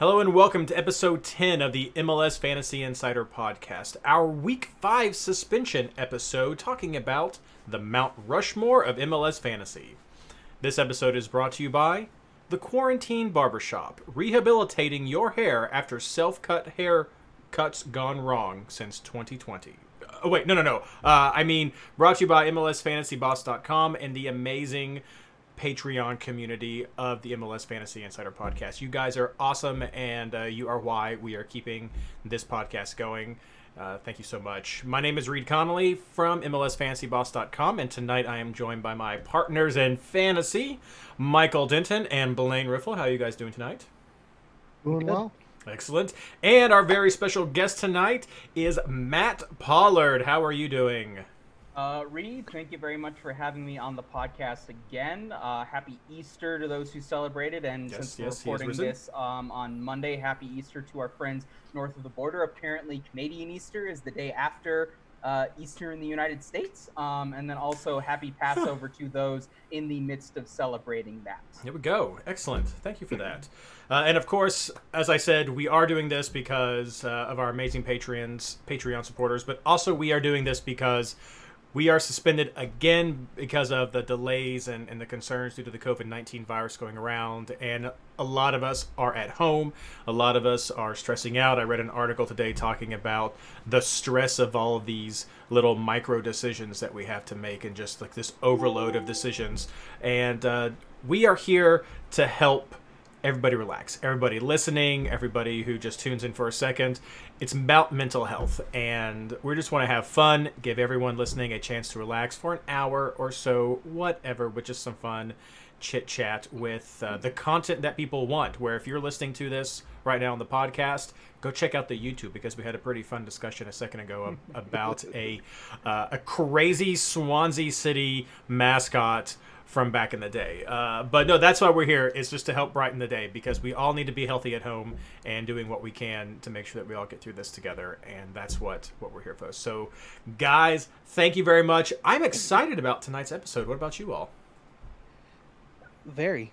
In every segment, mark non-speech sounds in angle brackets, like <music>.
Hello and welcome to episode 10 of the MLS Fantasy Insider podcast, our week 5 suspension episode talking about the Mount Rushmore of MLS Fantasy. This episode is brought to you by The Quarantine Barbershop, rehabilitating your hair after self cut hair cuts gone wrong since 2020. Oh, wait, no, no, no. Uh, I mean, brought to you by MLSFantasyBoss.com and the amazing Patreon community of the MLS Fantasy Insider podcast. You guys are awesome, and uh, you are why we are keeping this podcast going. Uh, thank you so much. My name is Reed Connolly from MLSFantasyBoss.com, and tonight I am joined by my partners in fantasy, Michael Denton and Blaine Riffle. How are you guys doing tonight? Doing well. Excellent. And our very special guest tonight is Matt Pollard. How are you doing? Uh, Reed, thank you very much for having me on the podcast again. Uh, happy Easter to those who celebrated, and Yes, since we're has recording this um, on Monday, happy Easter to our friends north of the border. Apparently, Canadian Easter is the day after uh, Easter in the United States, um, and then also happy <laughs> Passover to those in the midst of celebrating that. Here we go. Excellent. Thank you for that. Uh, and of course, as I said, we are doing this because uh, of our amazing Patreons, Patreon supporters, but also we are doing this because we are suspended again because of the delays and, and the concerns due to the COVID 19 virus going around. And a lot of us are at home. A lot of us are stressing out. I read an article today talking about the stress of all of these little micro decisions that we have to make and just like this overload of decisions. And uh, we are here to help everybody relax. Everybody listening, everybody who just tunes in for a second. It's about mental health, and we just want to have fun, give everyone listening a chance to relax for an hour or so, whatever, with just some fun chit chat with uh, the content that people want. Where if you're listening to this right now on the podcast, go check out the YouTube because we had a pretty fun discussion a second ago about a uh, a crazy Swansea City mascot from back in the day. Uh, but no, that's why we're here. Is just to help brighten the day because we all need to be healthy at home and doing what we can to make sure that we all get through this together. And that's what what we're here for. So, guys, thank you very much. I'm excited about tonight's episode. What about you all? Very.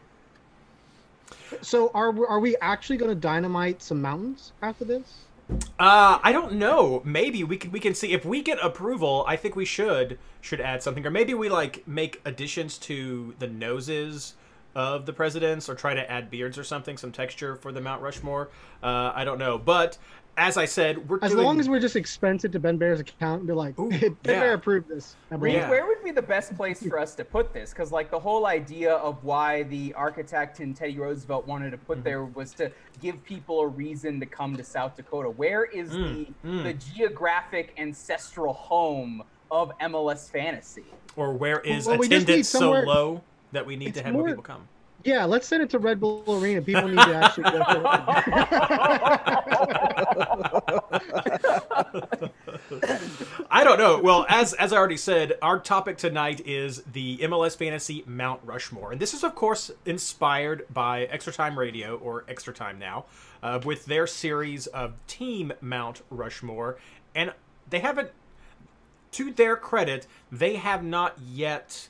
So are are we actually going to dynamite some mountains after this? Uh, I don't know. Maybe we can we can see if we get approval. I think we should should add something, or maybe we like make additions to the noses of the presidents, or try to add beards or something, some texture for the Mount Rushmore. Uh, I don't know, but as I said, we're As doing, long as we're just expense it to Ben Bear's account and be like, Ooh, Ben yeah. Bear approved this. And we're Reed, Yeah. where would be the best place for us to put this? Because like the whole idea of why the architect and Teddy Roosevelt wanted to Mm-hmm. put there was to give people a reason to come to South Dakota. Where is Mm, the mm. the geographic ancestral home of MLS fantasy? or where is Well, we just need attendance so low that we need to have more more- people come? Yeah, let's send it to Red Bull Arena. People need to actually go. <laughs> <laughs> I don't know. Well, as as I already said, our topic tonight is the MLS Fantasy Mount Rushmore, and this is of course inspired by Extra Time Radio or Extra Time now, uh, with their series of Team Mount Rushmore, and they haven't. To their credit, they have not yet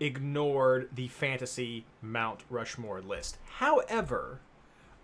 ignored the fantasy Mount Rushmore list. However,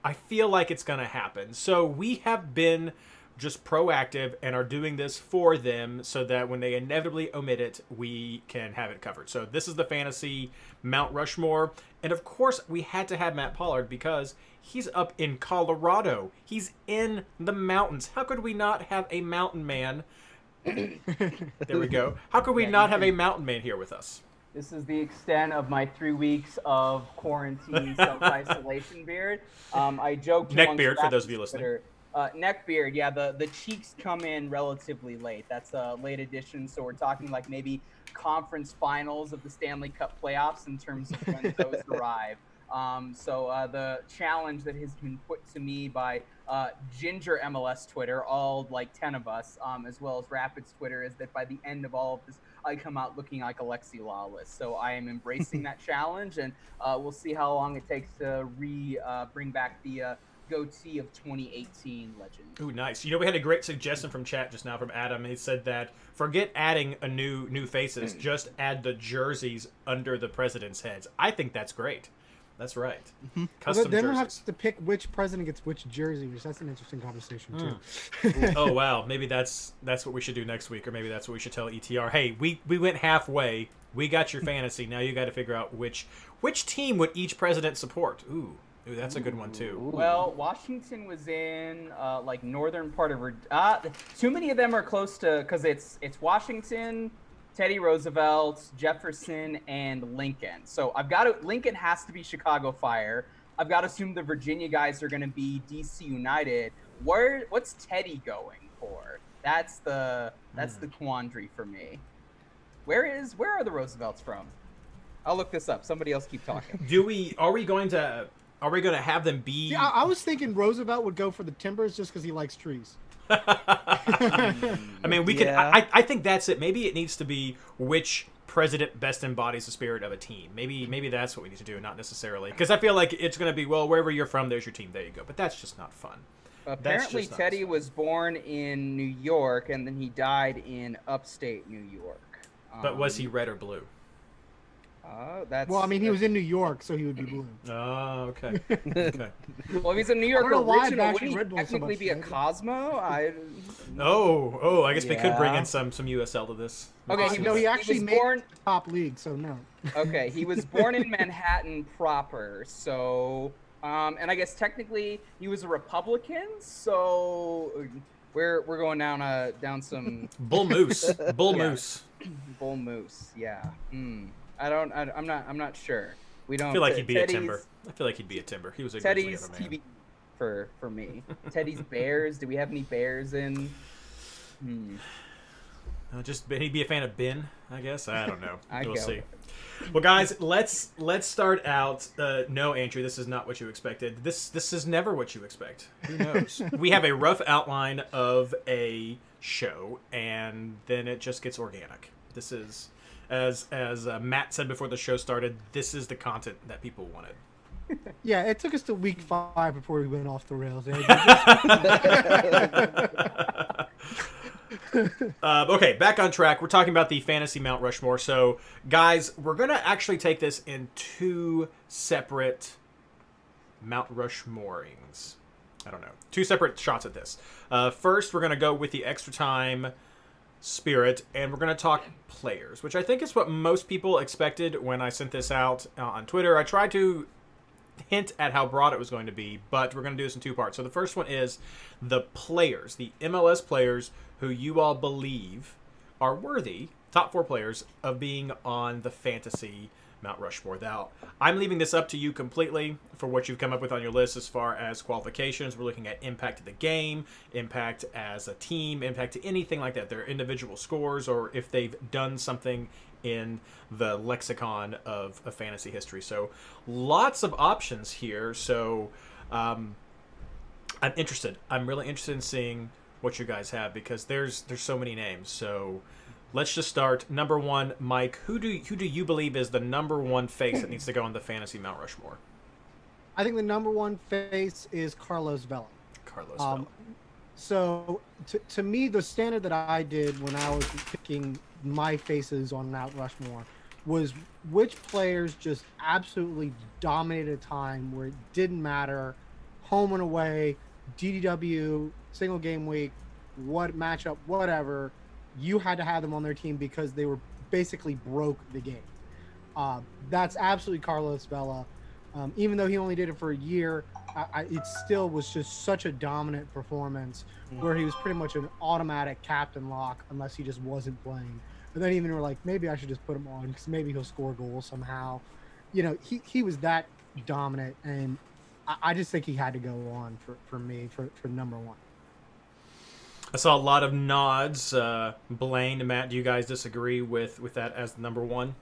I feel like it's going to happen. So we have been just proactive and are doing this for them so that when they inevitably omit it, we can have it covered. So this is the fantasy Mount Rushmore. And of course, we had to have Matt Pollard because he's up in Colorado. He's in the mountains. How could we not have a mountain man? <coughs> there we go. How could we not have a mountain man here with us? This is the extent of my three weeks of quarantine <laughs> self isolation beard. Um, I joked Neck beard, for those of you listening. Uh, neck beard, yeah. The the cheeks come in relatively late. That's a late addition, so we're talking like maybe conference finals of the Stanley Cup playoffs in terms of when <laughs> those arrive. Um, so uh, the challenge that has been put to me by uh, Ginger MLS Twitter, all like ten of us, um, as well as Rapids Twitter, is that by the end of all of this, I come out looking like Alexi Lalas. So I am embracing that challenge, and uh, we'll see how long it takes to re uh, bring back the uh, goatee of 2018 legend. Ooh, nice. You know, we had a great suggestion from chat just now from Adam. He said that forget adding a new new faces, just add the jerseys under the president's heads. I think that's great. That's right. Well, Custom then we'll have to pick which president gets which jersey, which that's an interesting conversation too. Hmm. oh wow, maybe that's that's what we should do next week, or maybe that's what we should tell ETR. Hey, we we went halfway. We got your fantasy. Now you got to figure out which which team would each president support. Ooh, ooh, that's a good one too. Well, Washington was in uh, like northern part of Vir- uh, too many of them are close to because it's it's Washington, Teddy Roosevelt, Jefferson, and Lincoln. So I've got to Lincoln has to be Chicago Fire. I've got to assume the Virginia guys are going to be DC United. Where what's Teddy going for? That's the that's the hmm. quandary for me. Where is where are the Roosevelts from? I'll look this up. Somebody else keep talking. <laughs> Do we? Are we going to? Are we going to have them be? Yeah, I, I was thinking Roosevelt would go for the Timbers just because he likes trees. I mean, we could. Yeah. I, I think that's it. Maybe it needs to be which president best embodies the spirit of a team. Maybe maybe that's what we need to do, not necessarily because I feel like it's going to be well wherever you're from, there's your team. There you go. But that's just not fun. Apparently, Teddy was born in New York and then he died in upstate New York. But was he Um, red or blue? Uh, that's Well, I mean, he was in New York, so he would be blue. <clears throat> Oh, okay. <laughs> okay. Well, if he's a New York don't why original, wouldn't he Red Bull so technically much, be a. Cosmo? I. <laughs> Oh, oh, I guess we could bring in some some USL to this. Okay, he see no, he actually was made born- the top league, so no. <laughs> Okay, he was born in Manhattan proper, so. Um, and I guess technically he was a Republican, so we're we're going down uh down some Bull Moose. Bull Yeah. Moose. bull moose. Yeah. Hmm. I don't. I, I'm not. I'm not sure. We don't. I feel like he'd be a timber. I feel like he'd be a timber. He was a Teddy's man. TV for for me. <laughs> Teddy's Bears. Do we have any Bears in? Hmm. Uh, just he'd be a fan of Ben, I guess. I don't know. <laughs> I we'll see. Well, guys, let's let's start out. Uh, no, Andrew, this is not what you expected. This this is never what you expect. Who knows? <laughs> we have a rough outline of a show, and then it just gets organic. This is, as as uh, Matt said before the show started, this is the content that people wanted. <laughs> Yeah, it took us to week five before we went off the rails. Uh, <laughs> okay, back on track. We're talking about the fantasy Mount Rushmore. So, guys, we're gonna actually take this in two separate Mount Rushmorings. I don't know, two separate shots at this. Uh, first, we're gonna go with the extra time spirit, and we're gonna talk players, which I think is what most people expected when I sent this out uh, on Twitter. I tried to hint at how broad it was going to be, but we're going to do this in two parts. So the first one is the players, the MLS players who you all believe are worthy, top four players, of being on the fantasy Mount Rushmore. Now, I'm leaving this up to you completely for what you've come up with on your list as far as qualifications. We're looking at impact to the game, impact as a team, impact to anything like that. Their individual scores, or if they've done something in the lexicon of, of fantasy history. So, lots of options here. So, um, I'm interested. I'm really interested in seeing what you guys have because there's there's so many names. So let's just start. Number one, Mike. Who do who do you believe is the number one face that needs to go on the fantasy Mount Rushmore? I think the number one face is Carlos Vela. Carlos. Um, Vela. so to, to me, the standard that I did when I was picking my faces on Mount Rushmore was which players just absolutely dominated a time where it didn't matter, home and away, DDW, single game week, what matchup, whatever. You had to have them on their team because they were basically broke the game. Uh, that's absolutely Carlos Vela. Um, even though he only did it for a year, I, I, it still was just such a dominant performance where he was pretty much an automatic captain lock unless he just wasn't playing. And then even were like, maybe I should just put him on because maybe he'll score goals somehow. You know, he, he was that dominant, and I, I just think he had to go on for, for me for, for number one. I saw a lot of nods. Uh, Blaine Matt, do you guys disagree with with that as the number one?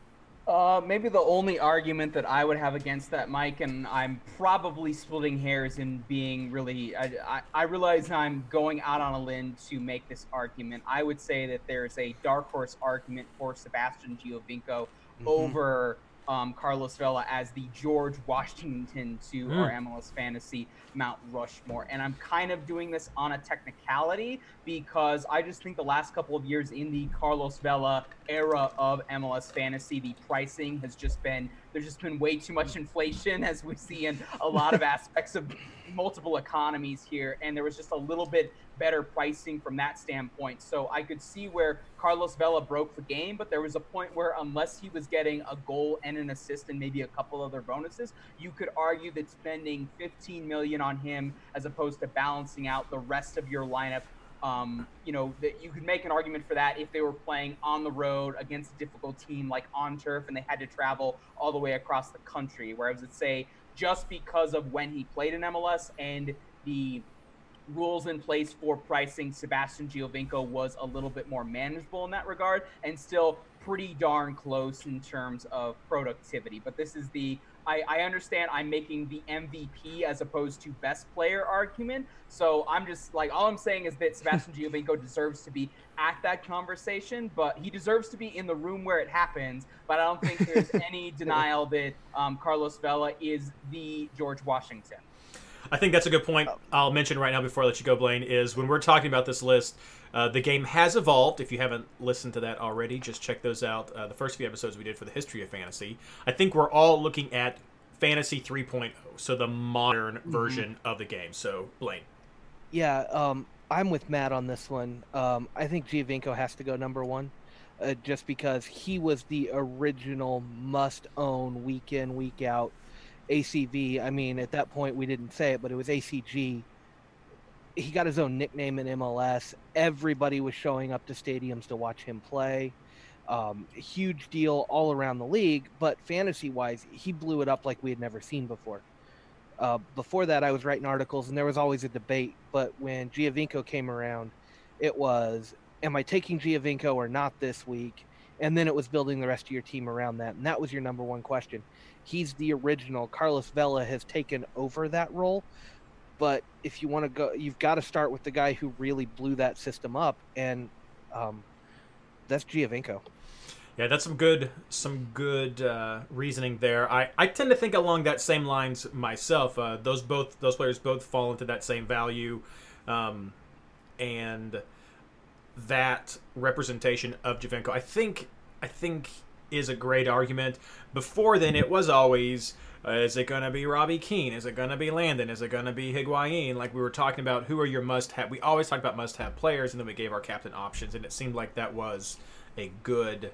Uh, maybe the only argument that I would have against that, Mike, and I'm probably splitting hairs in being really. I, I, I realize I'm going out on a limb to make this argument. I would say that there's a dark horse argument for Sebastian Giovinco over um, Carlos Vela as the George Washington to Mm. our MLS fantasy Mount Rushmore. And I'm kind of doing this on a technicality because I just think the last couple of years in the Carlos Vela era of MLS fantasy, the pricing has just been there's just been way too much inflation <laughs> as we see in a lot of <laughs> aspects of multiple economies here and there was just a little bit better pricing from that standpoint. So i could see where carlos vela broke the game but there was a point where unless he was getting a goal and an assist and maybe a couple other bonuses you could argue that spending 15 million on him as opposed to balancing out the rest of your lineup um, you know that you could make an argument for that if they were playing on the road against a difficult team like on turf and they had to travel all the way across the country whereas it's say just because of when he played in MLS and the rules in place for pricing, Sebastian Giovinco was a little bit more manageable in that regard and still pretty darn close in terms of productivity. But this is the I, I understand I'm making the MVP as opposed to best player argument. So I'm just like all I'm saying is that Sebastian <laughs> Giovinco deserves to be at that conversation, but he deserves to be in the room where it happens. But I don't think there's <laughs> any denial that um, Carlos Vela is the George Washington. I think that's a good point. I'll mention right now before I let you go, Blaine, is when we're talking about this list, uh, the game has evolved. If you haven't listened to that already, just check those out. Uh, the first few episodes we did for the history of fantasy. I think we're all looking at Fantasy 3.0, so the modern version of the game. So, Blaine. Yeah, um, I'm with Matt on this one. Um, I think Giovinco has to go number one, uh, just because he was the original must-own week in, week out ACV. I mean, at that point we didn't say it, but it was ACG. He got his own nickname in MLS. Everybody was showing up to stadiums to watch him play. Um, huge deal all around the league, but fantasy-wise, he blew it up like we had never seen before. Uh, before that, I was writing articles, and there was always a debate. But when Giovinco came around, it was, "Am I taking Giovinco or not this week?" And then it was building the rest of your team around that, and that was your number one question. He's the original. Carlos Vela has taken over that role, but if you want to go, you've got to start with the guy who really blew that system up, and um, that's Giovinco. Yeah, that's some good some good uh, reasoning there. I, I tend to think along that same lines myself. Uh, those both those players both fall into that same value, um, and that representation of Giovinco, I think I think is a great argument. Before then, it was always. Uh, is it going to be Robbie Keane? Is it going to be Landon? Is it going to be Higuain? Like we were talking about, who are your must-have? We always talked about must-have players, and then we gave our captain options, and it seemed like that was a good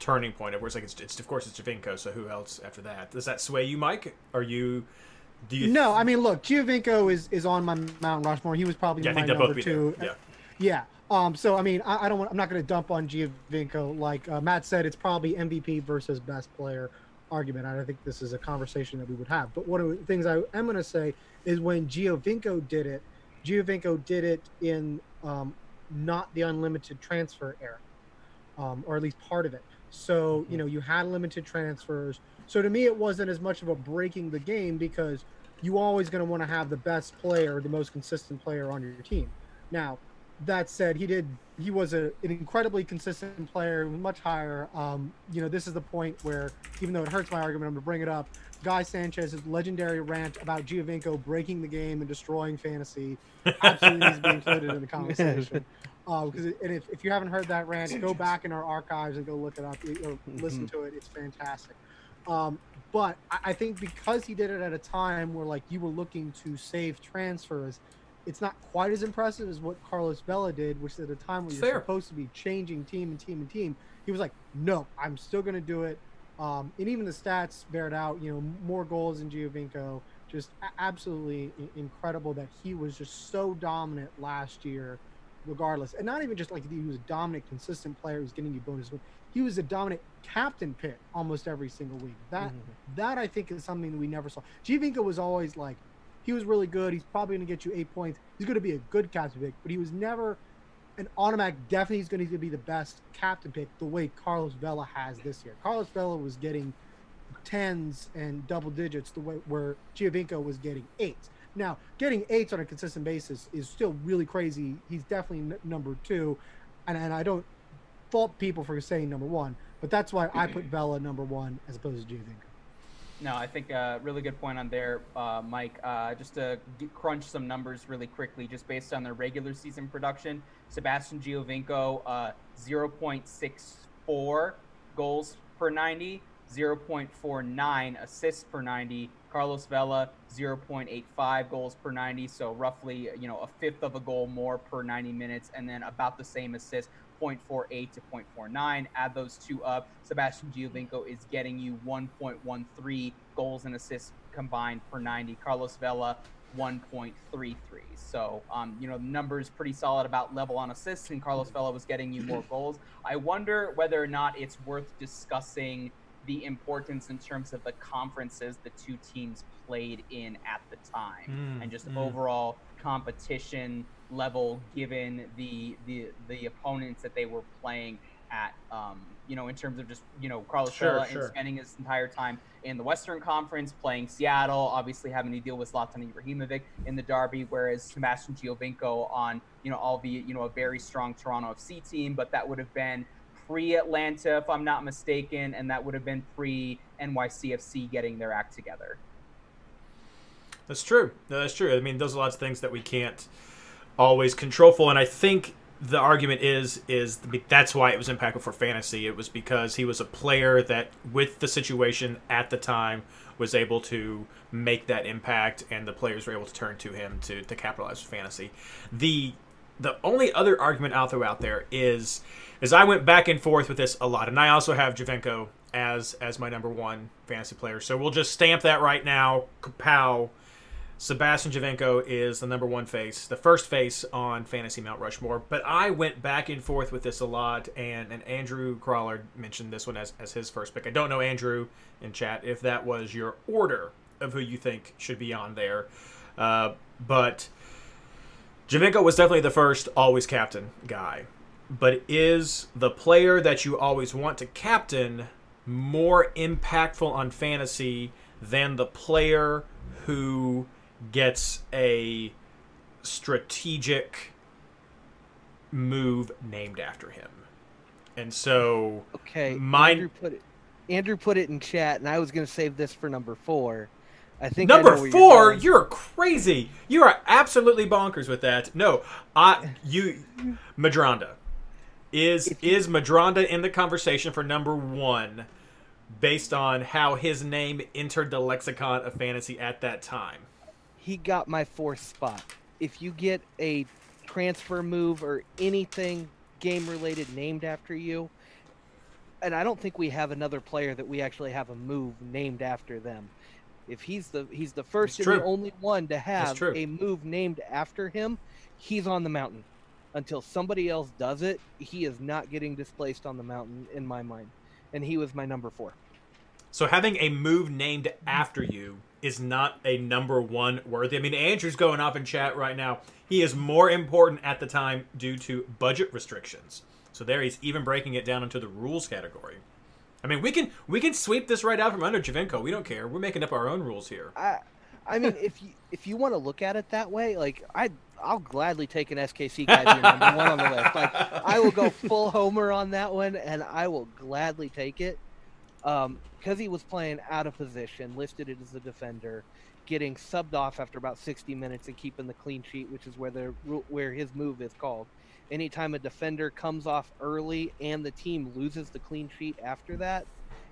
turning point. Of course, like it's, it's of course it's Giovinco. So who else after that? Does that sway you, Mike? Are you? Do you? No, I mean, look, Giovinco is is on my Mount Rushmore. He was probably yeah, I my number two. there. Yeah. Yeah. Um. So I mean, I, I don't want. I'm not going to dump on Giovinco. Like uh, Matt said, it's probably MVP versus best player argument. I don't think this is a conversation that we would have. But one of the things I am going to say is when Giovinco did it, Giovinco did it in um, not the unlimited transfer era, um, or at least part of it. So you know, you had limited transfers. So to me, it wasn't as much of a breaking the game because you always going to want to have the best player, the most consistent player on your team. Now, that said, he did. He was a, an incredibly consistent player, much higher. Um, you know, this is the point where, even though it hurts my argument, I'm going to bring it up. Guy Sanchez's legendary rant about Giovinco breaking the game and destroying fantasy absolutely needs to be included in the conversation. <laughs> Uh, because it, and if, if you haven't heard that rant, go back in our archives and go look it up or listen to it. It's fantastic. Um, but I, I think because he did it at a time where like you were looking to save transfers, it's not quite as impressive as what Carlos Vela did, which at a time when you're Fair. supposed to be changing team and team and team, he was like, "No, I'm still going to do it." Um, and even the stats bear it out. You know, more goals than Giovinco. Just absolutely incredible that he was just so dominant last year, regardless. And not even just like he was a dominant, consistent player who's getting you bonus. win. He was a dominant captain pick almost every single week. That Mhm. that I think is something that we never saw. Giovinco was always like, he was really good. He's probably going to get you eight points. He's going to be a good captain pick, but he was never an automatic. Definitely, he's going to be the best captain pick the way Carlos Vela has this year. Carlos Vela was getting tens and double digits the way where Giovinco was getting eights. Now, getting eights on a consistent basis is still really crazy. He's definitely n- number two, and, and I don't fault people for saying number one, But that's why I put Vela number one as opposed to Giovinco. No, I think a uh, really good point on there, uh, Mike. Uh, just to crunch some numbers really quickly, just based on their regular season production, Sebastian Giovinco, uh, 0.64 goals per 90, 0.49 assists per 90. Carlos Vela, 0.85 goals per 90, so roughly, you know, a fifth of a goal more per 90 minutes, and then about the same assists. 0.48 to 0.49. Add those two up. Sebastian Giovinco is getting you 1.13 goals and assists combined per 90. Carlos Vela, 1.33. So, um, you know, the numbers pretty solid about level on assists, and Carlos Vela was getting you more goals. I wonder whether or not it's worth discussing the importance in terms of the conferences the two teams played in at the time Mm, and just mm. overall competition level given the the the opponents that they were playing at um, you know in terms of just you know Carlos Sure, sure. and spending his entire time in the Western Conference playing Seattle obviously having to deal with Zlatan Ibrahimovic in the derby whereas Sebastian Giovinco on you know albeit you know a very strong Toronto FC team but that would have been pre Atlanta if I'm not mistaken and that would have been pre NYCFC getting their act together That's true. No, that's true. I mean, those are lots of things that we can't always control for, and I think the argument is is that's why it was impactful for fantasy. It was because he was a player that, with the situation at the time, was able to make that impact, and the players were able to turn to him to to capitalize fantasy. The the only other argument I'll throw out there is is I went back and forth with this a lot, and I also have Giovinco as as my number one fantasy player. So we'll just stamp that right now. Kapow. Sebastian Giovinco is the number one face, the first face on Fantasy Mount Rushmore. But I went back and forth with this a lot, and, and Andrew Crawler mentioned this one as, as his first pick. I don't know, Andrew, in chat, if that was your order of who you think should be on there. Uh, but Giovinco was definitely the first always captain guy. But is the player that you always want to captain more impactful on fantasy than the player who gets a strategic move named after him? And so Okay, Mine- Andrew put it. Andrew put it in chat, and I was going to save this for number four. I think Number where four, You're you're crazy. You are absolutely bonkers with that. No, I you Medranda is is Medranda in the conversation for number one, based on how his name entered the lexicon of fantasy at that time. he got my fourth spot. If you get a transfer move or anything game related named after you, and I don't think we have another player that we actually have a move named after them. If he's the he's the first That's and the only one to have a move named after him, he's on the mountain. Until somebody else does it, he is not getting displaced on the mountain in my mind. And he was my number four. So having a move named after you is not a number one worthy. I mean, Andrew's going off in chat right now. He is more important at the time due to budget restrictions. So there he's even breaking it down into the rules category. I mean, we can we can sweep this right out from under Giovinco. We don't care. We're making up our own rules here. I, I mean, if you if you want to look at it that way, like I, I'll gladly take an SKC guy number one on the list. Like I will go full homer on that one, and I will gladly take it. Um, because he was playing out of position, listed it as a defender, getting subbed off after about 60 minutes and keeping the clean sheet, which is where the where his move is called. Anytime a defender comes off early and the team loses the clean sheet after that,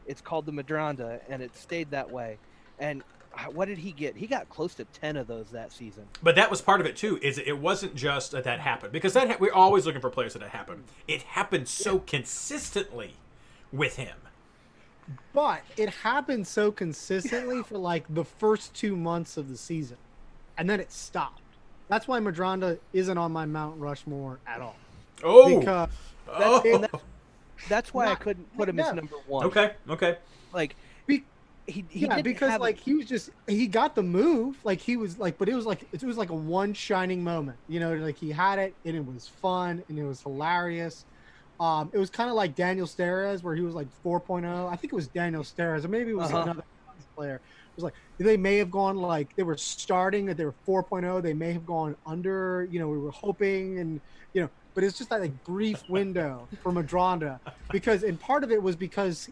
it's called the Medranda, and it stayed that way. And uh, what did he get? He got close to 10 of those that season. But that was part of it too. Is it wasn't just that that happened because that ha- we're always looking for players that that happen. It happened so consistently with him. But it happened so consistently for like the first two months of the season, and then it stopped. That's why Medranda isn't on my Mount Rushmore at all. Oh, Because oh. and that's- That's why I couldn't put him as number one. okay, okay. Like, Be- he, he yeah, because have a- like he was just he got the move, like he was like, but it was like it was like a one shining moment, you know, like he had it and it was fun and it was hilarious. Um, it was kind of like Daniel Steres where he was like 4.0. I think it was Daniel Steres, or maybe it was Uh-huh. another player. It was like they may have gone like they were starting at they were 4.0. They may have gone under. You know, we were hoping and you know but it's just that like brief <laughs> window for Medranda because and part of it was because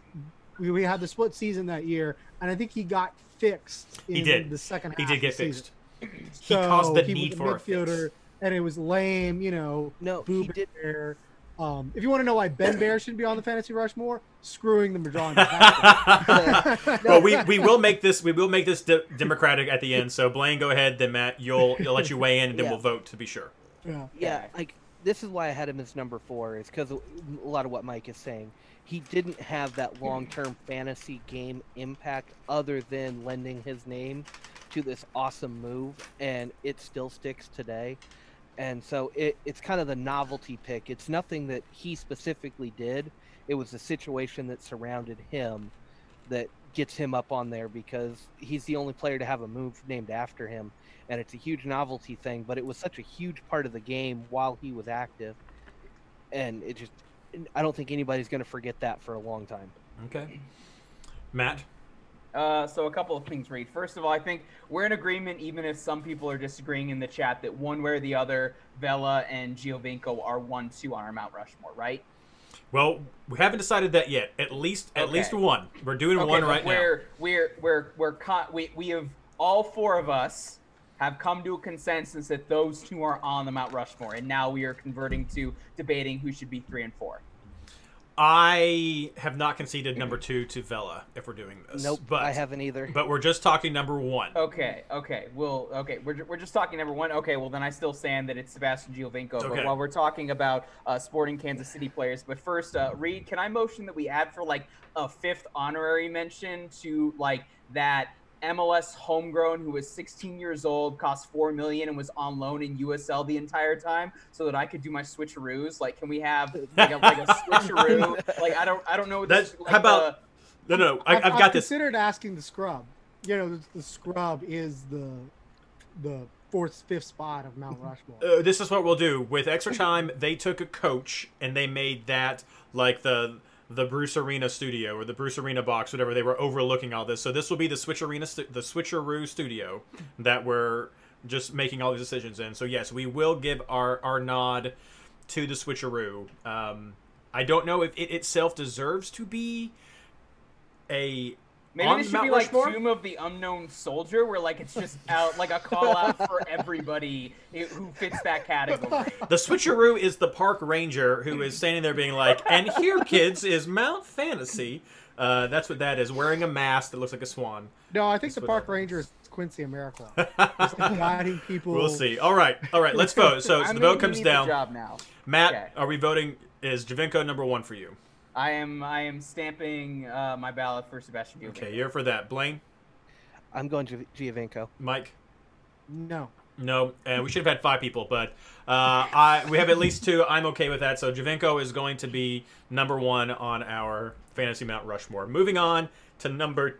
we, we had the split season that year, and I think he got fixed in He did. the second half. He did of get the season. fixed. He caused the need was for a a midfielder, fix. and it was lame. You know, No, Boo he did. Bear. Um, if you want to know why Ben Bear shouldn't be on the fantasy Rushmore, screwing the Medranda. <laughs> well, we, we will make this we will make this de- democratic at the end. So Blaine, go ahead. Then Matt, you'll you'll let you weigh in, and then Yeah. we'll vote to be sure. yeah. Yeah, like this is why I had him as number four is because a lot of what Mike is saying. He didn't have that long-term fantasy game impact other than lending his name to this awesome move, and it still sticks today. And so it, it's kind of the novelty pick. It's nothing that he specifically did. It was the situation that surrounded him that gets him up on there because he's the only player to have a move named after him and it's a huge novelty thing but it was such a huge part of the game while he was active and it just i don't think anybody's going to forget that for a long time Okay, Matt. Uh, so a couple of things, Reed. First of all, I think we're in agreement, even if some people are disagreeing in the chat, that one way or the other, Vela and Giovinco are one two on our Mount Rushmore, right? Well, we haven't decided that yet. At least at Okay. least one. We're doing Okay, one right now. we're, We're we're we're con- we we have all four of us have come to a consensus that those two are on the Mount Rushmore, and now we are converting to debating who should be three and four. I have not conceded number two to Vela if we're doing this. nope but i haven't either But we're just talking number one. Okay, okay, well, okay, we're, we're just talking number one. Okay, well then I still stand that it's Sebastian Giovinco. Okay. But while we're talking about uh, sporting Kansas City players, but first, uh, Reed, can I motion that we add for like a fifth honorary mention to like that MLS homegrown who was 16 years old, cost four million, and was on loan in USL the entire time, so that I could do my switcheroos. Like, can we have like a, like a switcheroo? <laughs> like, I don't, I don't know. What That's- this, like, how about- the- No, no, I, I've, I've got this. considered asking the scrub. You know, the, the scrub is the the fourth, fifth spot of Mount Rushmore. Uh, this is what we'll do with extra time. They took a coach and they made that like the the Bruce Arena studio or the Bruce Arena box, whatever. They were overlooking all this. So this will be the Switch Arena, stu- the Switcheroo studio that we're just making all these decisions in. So yes, we will give our our nod to the Switcheroo. Um, I don't know if it itself deserves to be a Maybe on this should Mount be like Rushmore? Tomb of the Unknown Soldier, where like it's just out like a call out for everybody who fits that category. <laughs> The switcheroo is the park ranger who is standing there being like, and here, kids, is Mount Fantasy. Uh, that's what that is, wearing a mask that looks like a swan. No, I think That's the park ranger is Quincy Amarikwa. <laughs> Just like guiding people. We'll see. All right, all right, let's vote. So, <laughs> so the vote comes down. job now. Matt, Okay. are we voting? Is Giovinco number one for you? I am I am stamping uh, my ballot for Sebastian Giovinco. Okay, you're for that. Blaine, i'm going to giovinco Mike. No. No, and we should have had five people, but uh, I we have at least two. I'm okay with that. So Giovinco is going to be number one on our fantasy Mount Rushmore. Moving on to number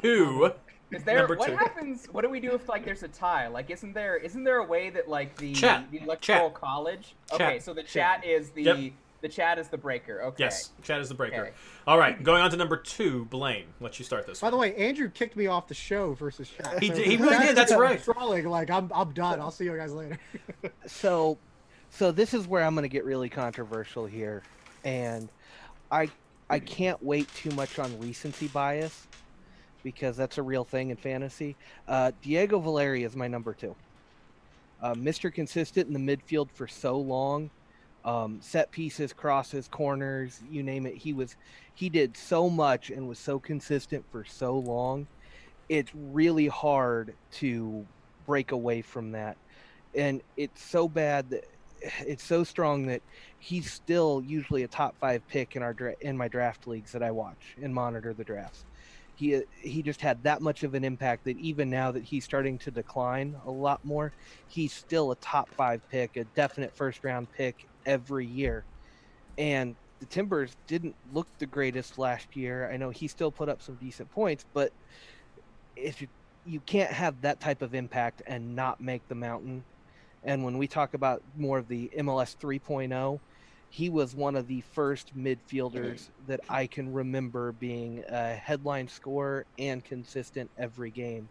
two. Is there Number what two. happens? What do we do if like there's a tie? Like, isn't there isn't there a way that like the Chat. the electoral Chat. college? Chat. Okay, so the chat is the Yep. The chat is the breaker. Okay. Yes, Chad is the breaker. Okay. All right, going on to number two, Blaine. Let you start this. By one. the way, Andrew kicked me off the show versus chat. He So did- he really did, that's right. Trolling, like I'm, I'm done. I'll see you guys later. <laughs> so so this is where i'm going to get really controversial here and i i can't wait too much on recency bias because that's a real thing in fantasy uh, diego valeri is my number two uh, mr consistent in the midfield for so long um, set pieces crosses corners you name it. He was he did so much and was so consistent for so long. It's really hard to break away from that. And it's so bad that <sighs> it's so strong that he's still usually a top five pick in our in my draft leagues that I watch and monitor the drafts. He he just had that much of an impact that even now that he's starting to decline a lot more, he's still a top five pick, a definite first round pick every year. And the Timbers didn't look the greatest last year. I know he still put up some decent points, but if you you can't have that type of impact and not make the mountain. And when we talk about more of the MLS 3.0, he was one of the first midfielders that I can remember being a headline scorer and consistent every game.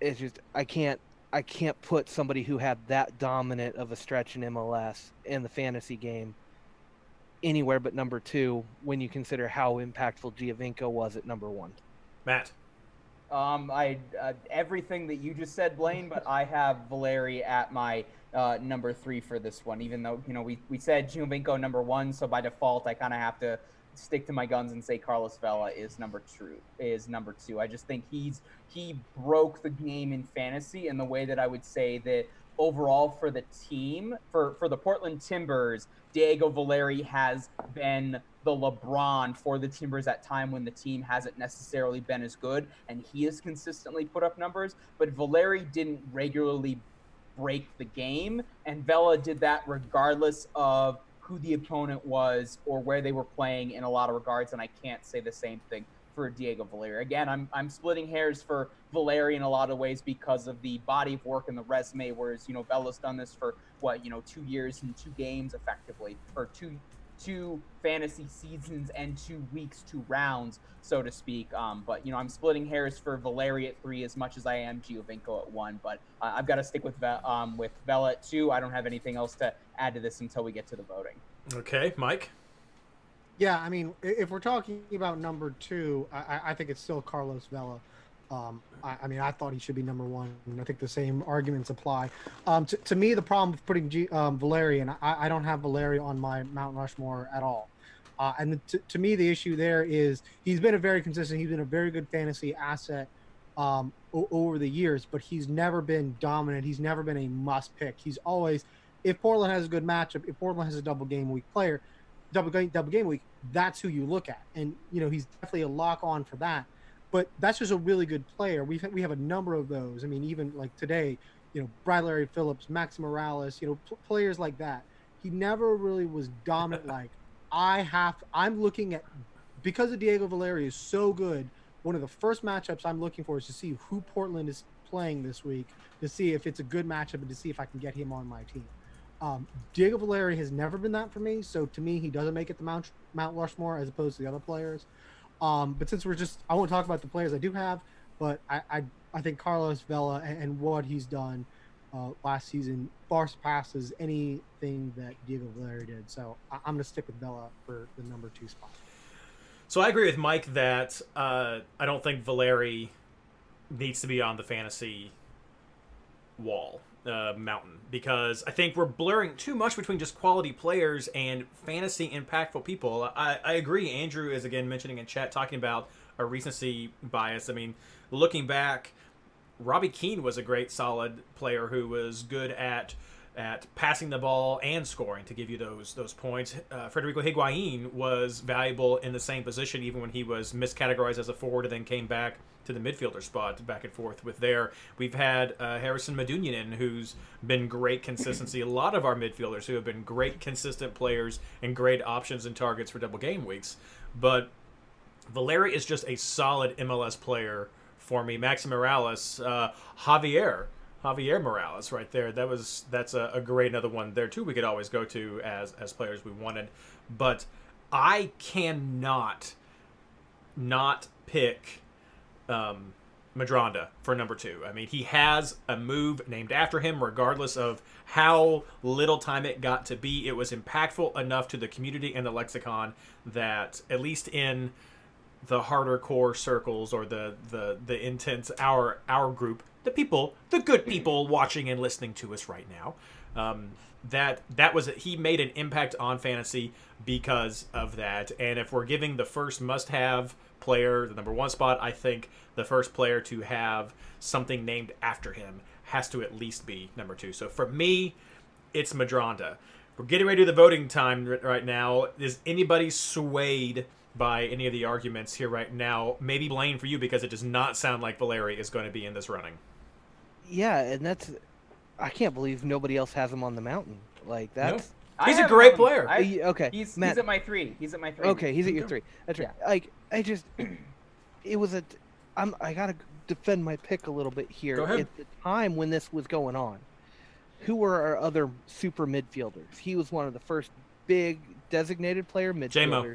It's just I can't I can't put somebody who had that dominant of a stretch in MLS in the fantasy game anywhere but number two when you consider how impactful Giovinco was at number one. Matt. Um, I uh, everything that you just said, Blaine, but I have Valeri at my uh, number three for this one. Even though you know we, we said Giovinco number one, so by default I kind of have to stick to my guns and say Carlos Vela is number two. Is number two. I just think he's he broke the game in fantasy in the way that I would say that overall for the team for for the Portland Timbers, Diego Valeri has been the LeBron for the Timbers at time when the team hasn't necessarily been as good, and he has consistently put up numbers. But Valeri didn't regularly break the game, and Vela did that regardless of who the opponent was or where they were playing in a lot of regards. And I can't say the same thing for Diego Valeri. Again, I'm, I'm splitting hairs for Valeri in a lot of ways because of the body of work and the resume, whereas, you know, Vela's done this for what, you know, two years and two games effectively, or two two fantasy seasons and two weeks, two rounds, so to speak. Um, but you know, I'm splitting hairs for Valeri at three as much as I am Giovinco at one. But uh, I've got to stick with um, with Vela at two. I don't have anything else to add to this until we get to the voting. Okay, Mike. Yeah, I mean, if we're talking about number two, I, I think it's still Carlos Vela. Um, I, I, mean, I thought he should be number one, and I think the same arguments apply. Um, to, to, me, the problem with putting G, um, Valerian, I, I, don't have Valeri on my Mount Rushmore at all. Uh, and to, to, me, the issue there is he's been a very consistent, he's been a very good fantasy asset um, o- over the years, but he's never been dominant. He's never been a must pick. He's always, if Portland has a good matchup, if Portland has a double game week player, double game, double game week, that's who you look at. And, you know, he's definitely a lock on for that but that's just a really good player. We've we have a number of those. I mean, even like today, you know, Bradley Phillips, Max Morales, you know, p- players like that. He never really was dominant. like I have, I'm looking at because of Diego Valeri is so good. One of the first matchups I'm looking for is to see who Portland is playing this week to see if it's a good matchup and to see if I can get him on my team. Um, Diego Valeri has never been that for me, so to me, he doesn't make it the Mount Mount Rushmore as opposed to the other players. Um, but since we're just, I won't talk about the players I do have, but I, I, I think Carlos Vela and, and what he's done uh, last season far surpasses anything that Diego Valeri did. So I, am going to stick with Vela for the number two spot. So I agree with Mike that uh, I don't think Valeri needs to be on the fantasy wall uh, mountain because I think we're blurring too much between just quality players and fantasy impactful people. I, I agree. Andrew is again mentioning in chat talking about a recency bias. I mean, looking back, Robbie Keane was a great solid player who was good at at passing the ball and scoring to give you those those points. Uh, Federico Higuain was valuable in the same position even when he was miscategorized as a forward and then came back to the midfielder spot back and forth with there. We've had uh, Harrison Medunjanin, who's been great consistency. a lot of our midfielders who have been great consistent players and great options and targets for double game weeks. But Valeri is just a solid MLS player for me. Maxi Morales, uh, Javier, Javier Morales, right there. That was that's a, a, great another one there too. We could always go to as as players we wanted, but I cannot not pick um, Medranda for number two. I mean, he has a move named after him, regardless of how little time it got to be. It was impactful enough to the community and the lexicon that, at least in the harder core circles or the the the intense our our group, the people, the good people watching and listening to us right now, um, that that was he made an impact on fantasy because of that. And if we're giving the first must-have player, the number one spot, I think the first player to have something named after him has to at least be number two. So for me, it's Medranda. We're getting ready to the voting time right now. Is anybody swayed by any of the arguments here right now? Maybe Blaine for you because it does not sound like Valeri is going to be in this running. Yeah, and that's I can't believe nobody else has him on the mountain. Like that's no. He's a great him, player. I, okay, he's, Matt, he's at my three. He's at my three. Okay, he's at your three. That's right. Yeah. Like I just, <clears throat> it was a I'm I gotta defend my pick a little bit here. At the time when this was going on, who were our other super midfielders? He was one of the first big designated player midfielders. J-Mo.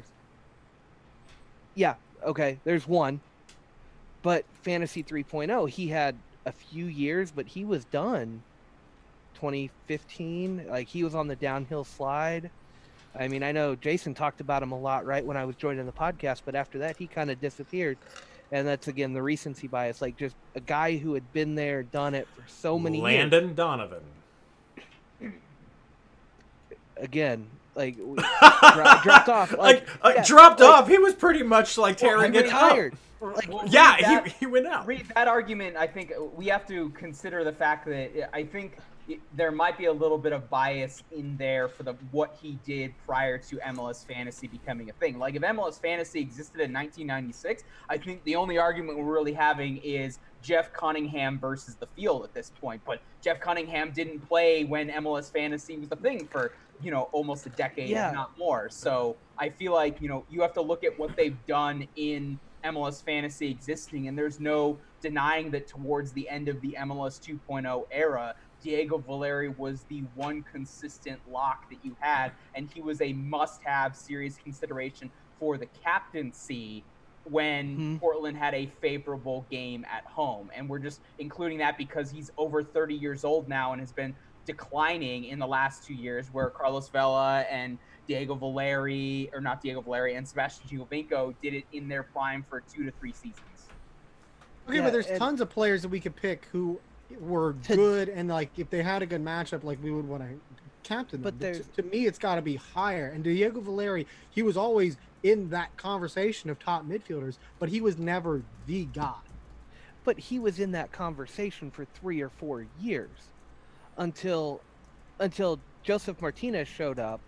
Yeah, okay, there's one. But Fantasy 3.0, he had a few years, but he was done 2015. Like he was on the downhill slide. I mean, I know Jason talked about him a lot right when I was joining the podcast, but after that, he kind of disappeared. And that's again the recency bias. Like just a guy who had been there, done it for so many Landon years. Landon Donovan. Again, like <laughs> dro- dropped off. Like, Like, uh, yeah, dropped like, off. He was pretty much like Well, tearing I it mean, up. Like, Well, Yeah, that- he, he went out. read that argument, I think we have to consider the fact that I think there might be a little bit of bias in there for the what he did prior to MLS fantasy becoming a thing. Like if MLS fantasy existed in 1996, I think the only argument we're really having is Jeff Cunningham versus the field at this point. But Jeff Cunningham didn't play when MLS fantasy was the thing for you know almost a decade, Yeah. if not more. So I feel like you know you have to look at what they've done in MLS fantasy existing, and there's no denying that towards the end of the MLS 2.0 era, Diego Valeri was the one consistent lock that you had, and he was a must-have serious consideration for the captaincy when Mhm. Portland had a favorable game at home. And we're just including that because he's over 30 years old now and has been declining in the last two years, where Carlos Vela and Diego Valeri, or not Diego Valeri, and Sebastian Giovinco did it in their prime for two to three seasons. Okay, Yeah, but there's and- tons of players that we could pick who were good, and like if they had a good matchup, like we would want to captain them. But But to, to me, it's got to be higher. And Diego Valeri, he was always in that conversation of top midfielders, but he was never the guy. but he was in that conversation for three or four years until until Josef Martinez showed up.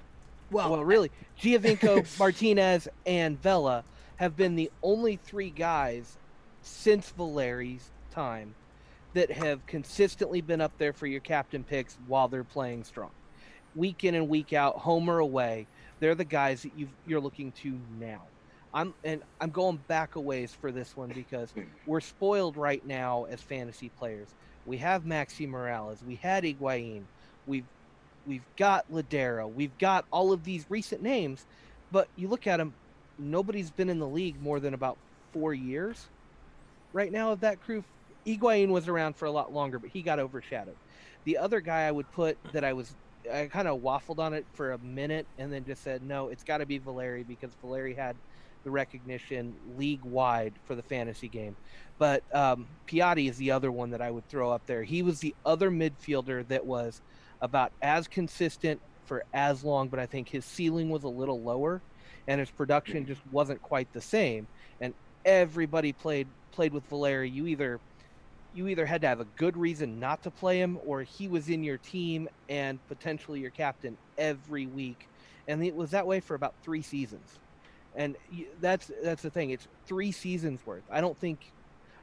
Well, Well, really, Giovinco, <laughs> Martinez, and Vela have been the only three guys since Valeri's time that have consistently been up there for your captain picks while they're playing strong. Week in and week out, home or away, they're the guys that you you're looking to now. I'm and I'm going back a ways for this one because we're spoiled right now as fantasy players. We have Maxi Moralez, we had Higuain. we've we've got Lodeiro. we've got all of these recent names, but you look at them, nobody's been in the league more than about four years. Right now, of that crew, Higuain was around for a lot longer, but he got overshadowed. The other guy I would put that I was, I kind of waffled on it for a minute and then just said, no, it's got to be Valeri because Valeri had the recognition league wide for the fantasy game. But um, Piatti is the other one that I would throw up there. He was the other midfielder that was about as consistent for as long, but I think his ceiling was a little lower and his production just wasn't quite the same. And everybody played played with Valeri. You either you either had to have a good reason not to play him or he was in your team and potentially your captain every week. And it was that way for about 3 seasons. And that's that's the thing. It's 3 seasons worth. I don't think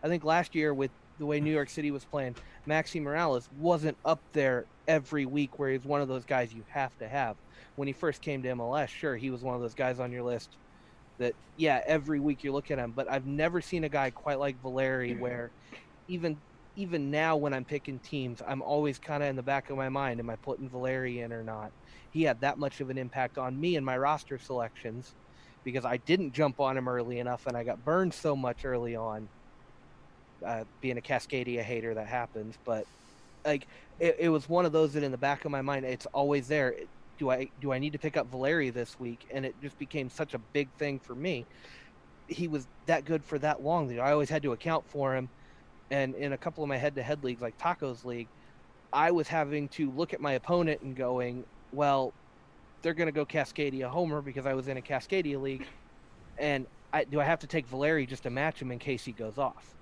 I think last year with the way New York City was playing, Maxi Moralez wasn't up there every week where he's one of those guys you have to have. When he first came to MLS, sure, he was one of those guys on your list that, yeah, every week you look at him. But I've never seen a guy quite like Valeri where even even now when I'm picking teams, I'm always kind of in the back of my mind, am I putting Valeri in or not? He had that much of an impact on me and my roster selections because I didn't jump on him early enough and I got burned so much early on uh, being a Cascadia hater, that happens. But like, it, it was one of those that in the back of my mind, it's always there. Do I do I need to pick up Valeri this week? And it just became such a big thing for me. He was that good for that long that I always had to account for him. And in a couple of my head-to-head leagues, like Tacos League, I was having to look at my opponent and going, well, they're going to go Cascadia Homer because I was in a Cascadia league, and I, do I have to take Valeri just to match him in case he goes off?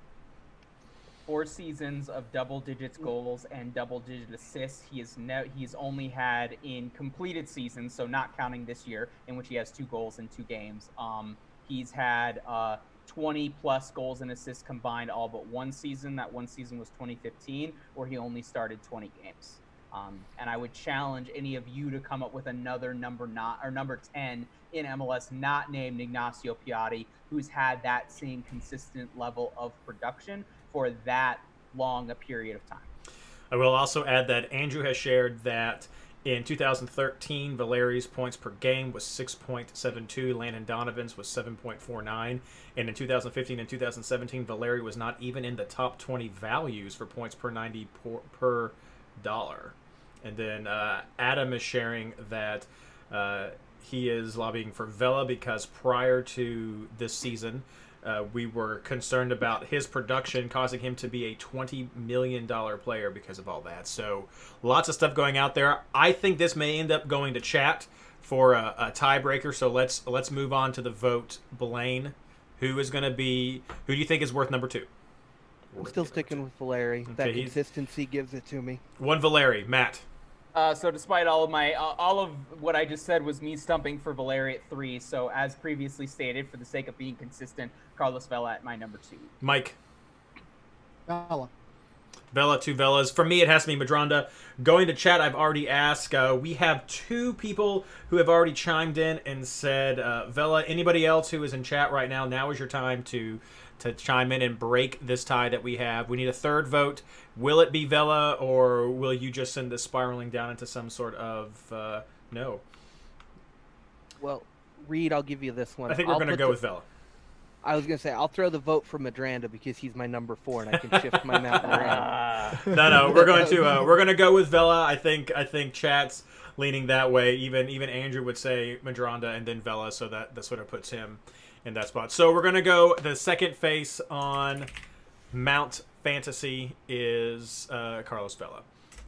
four seasons of double digits goals and double digit assists. He has ne- he's only had in completed seasons, so not counting this year, in which he has two goals in two games. Um, he's had uh, 20 plus goals and assists combined all but one season. That one season was 2015, where he only started 20 games. Um, and I would challenge any of you to come up with another number not or number 10 in MLS not named Ignacio Piatti, who's had that same consistent level of production for that long a period of time. I will also add that Andrew has shared that In 2013, Valeri's points per game was 6.72. Landon Donovan's was 7.49. And in 2015 and 2017, Valeri was not even in the top 20 values for points per 90 per, per dollar. And then uh, Adam is sharing that uh, he is lobbying for Vela because prior to this season, uh, we were concerned about his production causing him to be a $20 million player because of all that. So, lots of stuff going out there. I think this may end up going to chat for a, a tiebreaker. So, let's let's move on to the vote. Blaine, who is going to be, who do you think is worth number two? I'm still sticking with Valeri. that he's- consistency gives it to me. One Valeri. Matt. Uh, so despite all of my uh, all of what I just said was me stumping for Valeri at three. So as previously stated, for the sake of being consistent, Carlos Vela at my number two. Mike. Bella. Vela, two Velas. For me, it has to be Medranda. Going to chat, I've already asked. Uh, we have two people who have already chimed in and said, uh, Vela, anybody else who is in chat right now, now is your time to to chime in and break this tie that we have. We need a third vote. Will it be Vela, or will you just send this spiraling down into some sort of uh, no? Well, Reed, I'll give you this one. I think we're going to go the- with Vela. I was gonna say I'll throw the vote for Medranda because he's my number four and I can shift my map <laughs> around. No, no, we're going to uh, we're going to go with Vela. I think I think chat's leaning that way. Even even Andrew would say Medranda and then Vela, so that that sort of puts him in that spot. So we're going to go. The second face on Mount Fantasy is uh, Carlos Vela.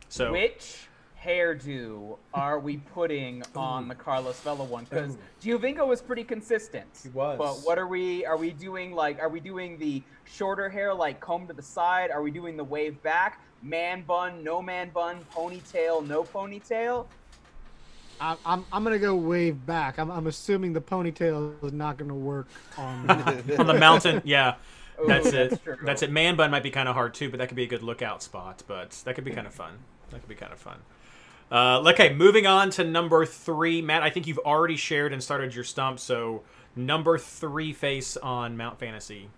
So Which hairdo are we putting on the Carlos Vela one? Because Giovinco was pretty consistent. He was. But what are we? Are we doing like? Are we doing the shorter hair, like comb to the side? Are we doing the wave back? Man bun, no man bun, ponytail, no ponytail. I, I'm I'm gonna go wave back. I'm, I'm assuming the ponytail is not gonna work on. <laughs> on the mountain, yeah. Ooh, That's it. that's true. That's it. Man bun might be kind of hard too, but that could be a good lookout spot. But that could be kind of fun. That could be kind of fun. Uh, okay, moving on to number three, Matt. I think you've already shared and started your stump. So number three face on Mount Fantasy.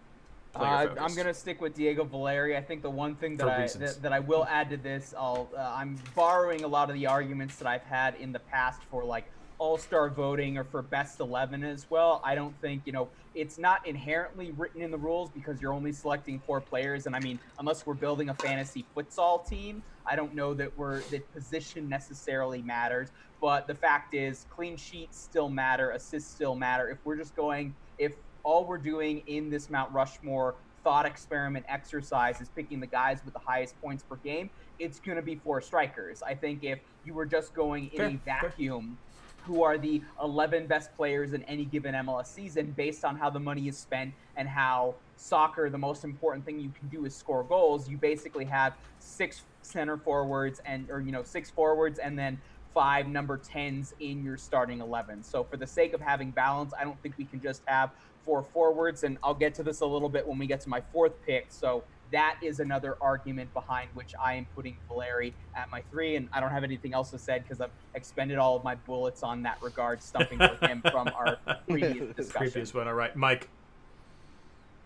Uh. I'm gonna stick with Diego Valeri. I think the one thing that For I that, that I will add to this, I'll uh, I'm borrowing a lot of the arguments that I've had in the past for like all-star voting or for best 11 as well. I don't think, you know, it's not inherently written in the rules because you're only selecting four players and I mean, unless we're building a fantasy futsal team, I don't know that we're that position necessarily matters, but the fact is clean sheets still matter, assists still matter. If we're just going if all we're doing in this Mount Rushmore thought experiment exercise is picking the guys with the highest points per game, it's going to be four strikers. I think if you were just going in Fair, a fair. vacuum, who are the 11 best players in any given MLS season based on how the money is spent and how soccer, the most important thing you can do is score goals, you basically have six center forwards and, or, you know, six forwards and then five number 10s in your starting 11. So for the sake of having balance, I don't think we can just have four forwards. And I'll get to this a little bit when we get to my fourth pick. So that is another argument behind which I am putting Valeri at my three. And I don't have anything else to say because I've expended all of my bullets on that regard, stumping for him <laughs> from our previous <laughs> discussion. Previous one. All right, Mike.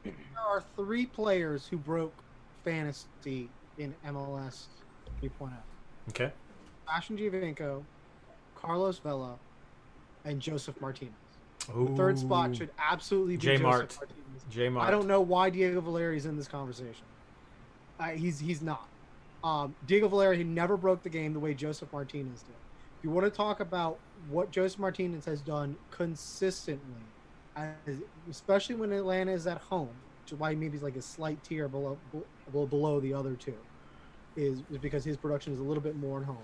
there are three players who broke fantasy in MLS 3.0. Okay. Sebastian Giovinco, Carlos Vela, and Josef Martinez. The third spot should absolutely be J Mart. Martinez. J Mart. I don't know why Diego Valeri is in this conversation. Uh, he's he's not. Um, Diego Valeri he never broke the game the way Josef Martinez did. If you want to talk about what Josef Martinez has done consistently, as, especially when Atlanta is at home, which is why maybe he's like a slight tier below below, below the other two, is, is because his production is a little bit more at home.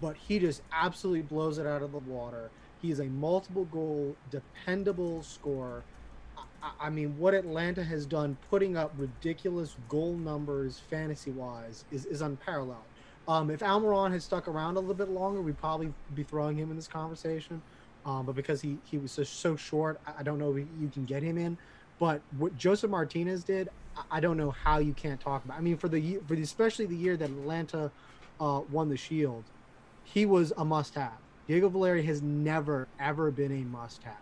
But he just absolutely blows it out of the water. He is a multiple goal, dependable scorer. I- I mean, what Atlanta has done, putting up ridiculous goal numbers fantasy wise, is, is unparalleled. Um, if Almiron had stuck around a little bit longer, we'd probably be throwing him in this conversation. Um, but because he, he was so, so short, I, don't know if you can get him in. But what Josef Martinez did, I, I don't know how you can't talk about. I mean, for the for the, especially the year that Atlanta uh, won the Shield, he was a must-have. Diego Valeri has never ever been a must-have.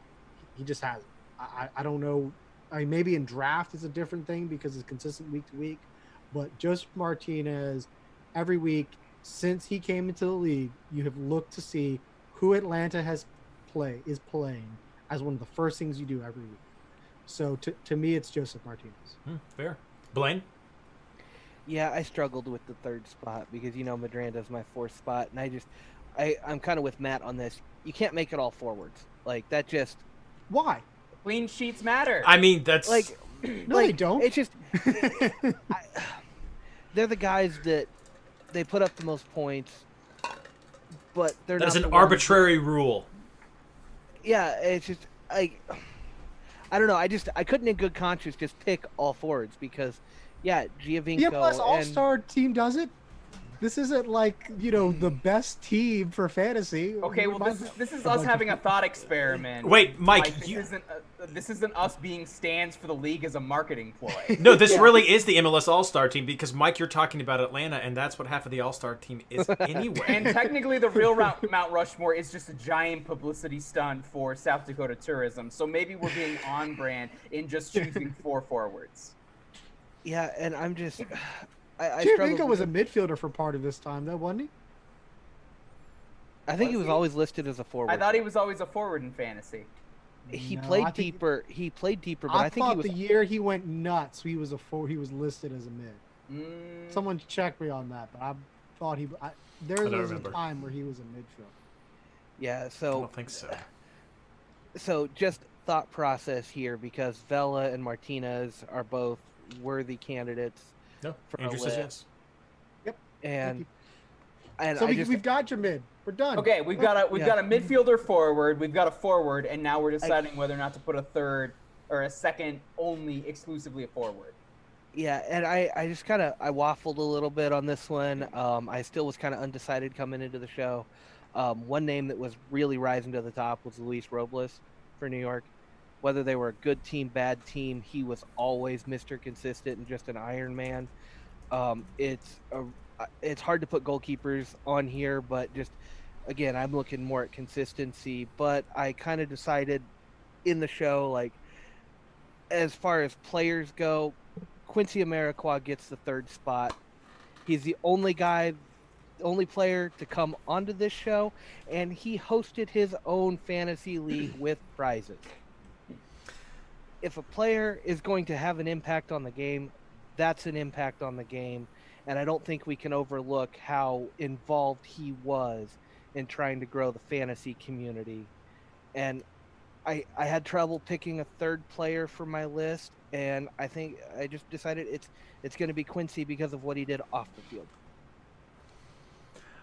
He just hasn't. I, I I don't know. I mean, maybe in draft is a different thing because it's consistent week to week, but Josef Martinez, every week since he came into the league, you have looked to see who Atlanta has play is playing as one of the first things you do every week. So to, to me, it's Josef Martinez. Hmm, fair. Blaine? Yeah, I struggled with the third spot because you know Medranda's my fourth spot, and I just, I I'm kind of with Matt on this. You can't make it all forwards like that. Just Why? Clean sheets matter. I mean, that's like, <clears throat> No, like, they don't. It's just <laughs> I, they're the guys that they put up the most points, but they're that not an the ones- arbitrary rule. Yeah, it's just like I don't know. I just I couldn't in good conscience just pick all forwards because yeah, Giovinco the MLS All Star team does it. This isn't like you know the best team for fantasy. Okay, well, this is this is us having a thought experiment. Wait, Mike, this you- isn't uh, this isn't us being stands for the league as a marketing ploy. <laughs> No, this Yeah. really is the MLS All Star team because Mike, you're talking about Atlanta, and that's what half of the All Star team is <laughs> anyway. and technically, the real Mount, <laughs> Mount Rushmore is just a giant publicity stunt for South Dakota tourism. So maybe we're being on brand in just choosing four forwards. yeah, and I'm just I, I struggled was a midfielder for part of this time, though, wasn't he? I think he was was he? always listed as a forward. I thought he was always a forward in fantasy. he No, played think- deeper. He played deeper, but I, I, think thought he was the year he went nuts, he was a four. He was listed as a mid. Mm, Someone check me on that, but I thought he. I, there don't was a time where he was a midfielder. yeah. I So don't think so. <sighs> so just thought process here because Vela and Martinez are both worthy candidates, No, For Andrew says list. yes. and and so I we, just we've got your mid. We're done. Okay, we've got a we've Yeah. got a midfielder forward, we've got a forward, and now we're deciding whether or not to put a third or a second only exclusively a forward. Yeah, and I, I just kind of I waffled a little bit on this one. Um, I still was kind of undecided coming into the show. Um, one name that was really rising to the top was Luis Robles for New York. Whether they were a good team, bad team, he was always Mr. Consistent and just an Iron Man. Um, it's a, it's hard to put goalkeepers on here, but just again, I'm looking more at consistency. But I kind of decided in the show, like as far as players go, Quincy Amarikwa gets the third spot. He's the only guy, only player to come onto this show, and he hosted his own fantasy league with prizes. If a player is going to have an impact on the game, that's an impact on the game, and I don't think we can overlook how involved he was in trying to grow the fantasy community. And I I had trouble picking a third player for my list, and I think I just decided it's it's going to be Quincy because of what he did off the field.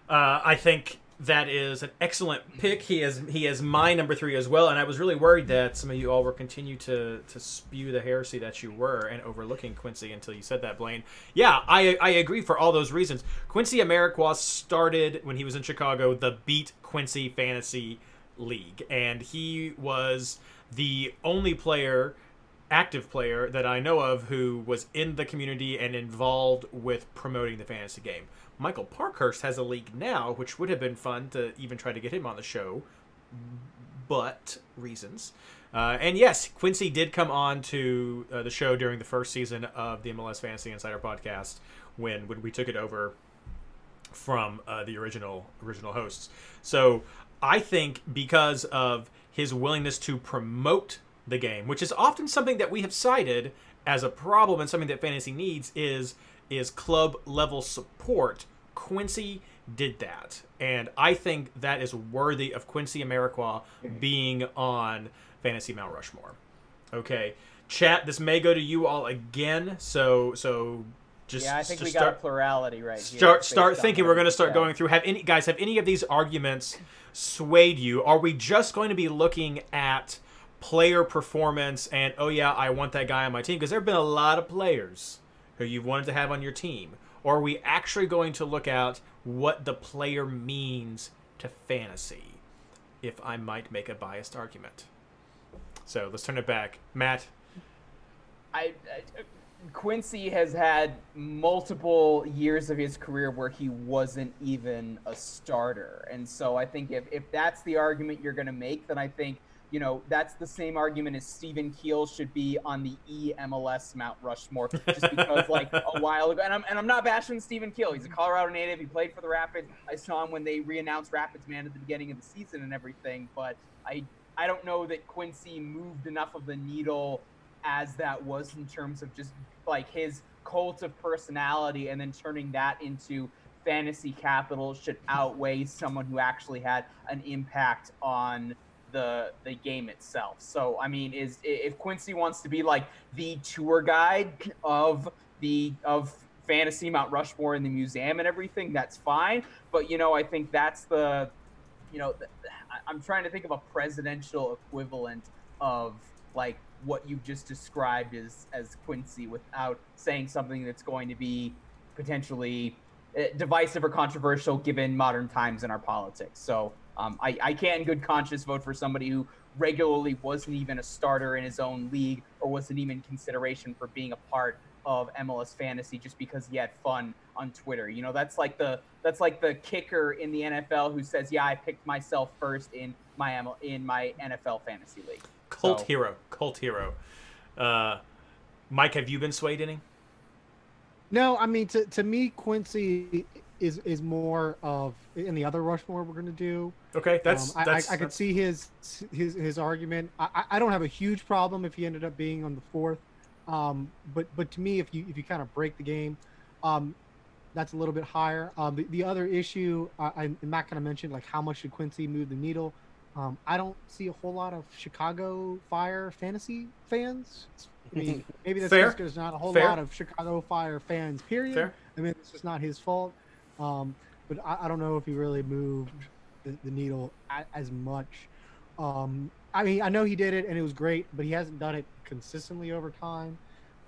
Uh, I think that is an excellent pick. He is he is my number three as well, and I was really worried that some of you all were continue to to spew the heresy that you were and overlooking Quincy until you said that, Blaine. Yeah, I I agree for all those reasons. Quincy Amarikwa started when he was in Chicago the Beat Quincy Fantasy League, and he was the only player active player that I know of who was in the community and involved with promoting the fantasy game. Michael Parkhurst has a league now, which would have been fun to even try to get him on the show, but reasons. Uh, and yes, Quincy did come on to uh, the show during the first season of the MLS Fantasy Insider podcast when when we took it over from uh, the original original hosts. So I think because of his willingness to promote the game, which is often something that we have cited as a problem and something that fantasy needs, is is club level support. Quincy did that, and I think that is worthy of Quincy Amarikwa being on Fantasy Mount Rushmore. Okay, chat. This may go to you all again, so so just yeah, I think we start, got a plurality right here. start start thinking we're going to start said. going through have any guys have any of these arguments swayed you are we just going to be looking at player performance and oh yeah i want that guy on my team because there have been a lot of players who you've wanted to have on your team or are we actually going to look at what the player means to fantasy? If i might make a biased argument. So let's turn it back. Matt? I, I Quincy has had multiple years of his career where he wasn't even a starter, and so I think if if that's the argument you're going to make, then I think you know, that's the same argument as Stephen Keel should be on the EMLS Mount Rushmore, just because like <laughs> a while ago, and I'm and I'm not bashing Stephen Keel. He's a Colorado native. He played for the Rapids. I saw him when they re-announced Rapids man at the beginning of the season and everything. But I I don't know that Quincy moved enough of the needle as that was in terms of just like his cult of personality and then turning that into fantasy capital should outweigh someone who actually had an impact on the the game itself. So I mean, is if Quincy wants to be like the tour guide of the of fantasy Mount Rushmore in the museum and everything, that's fine. But you know, I think that's the you know, I'm trying to think of a presidential equivalent of like what you've just described as as Quincy without saying something that's going to be potentially eh, divisive or controversial given modern times in our politics. So um, I, I can't in good conscience vote for somebody who regularly wasn't even a starter in his own league or wasn't even consideration for being a part of MLS fantasy just because he had fun on Twitter. You know, that's like the that's like the kicker in the NFL who says, "Yeah, I picked myself first in my ML, in my NFL fantasy league." Cult so. hero, cult hero. Uh, Mike, have you been swayed any? No, I mean to to me, Quincy is is more of in the other Rushmore we're going to do. Okay, that's, um, that's I, I, I could see his his his argument. I, I don't have a huge problem if he ended up being on the fourth, um, but but to me, if you if you kind of break the game, um, that's a little bit higher. Um, the, the other issue I, I'm not going to mention like how much should Quincy move the needle. Um, I don't see a whole lot of Chicago Fire fantasy fans. I mean, <laughs> maybe that's because there's not a whole Fair. lot of Chicago Fire fans. Period. Fair. I mean, it's just not his fault. Um, but I, I, don't know if he really moved the, the needle a, as much. Um, I mean, I know he did it and it was great, but he hasn't done it consistently over time.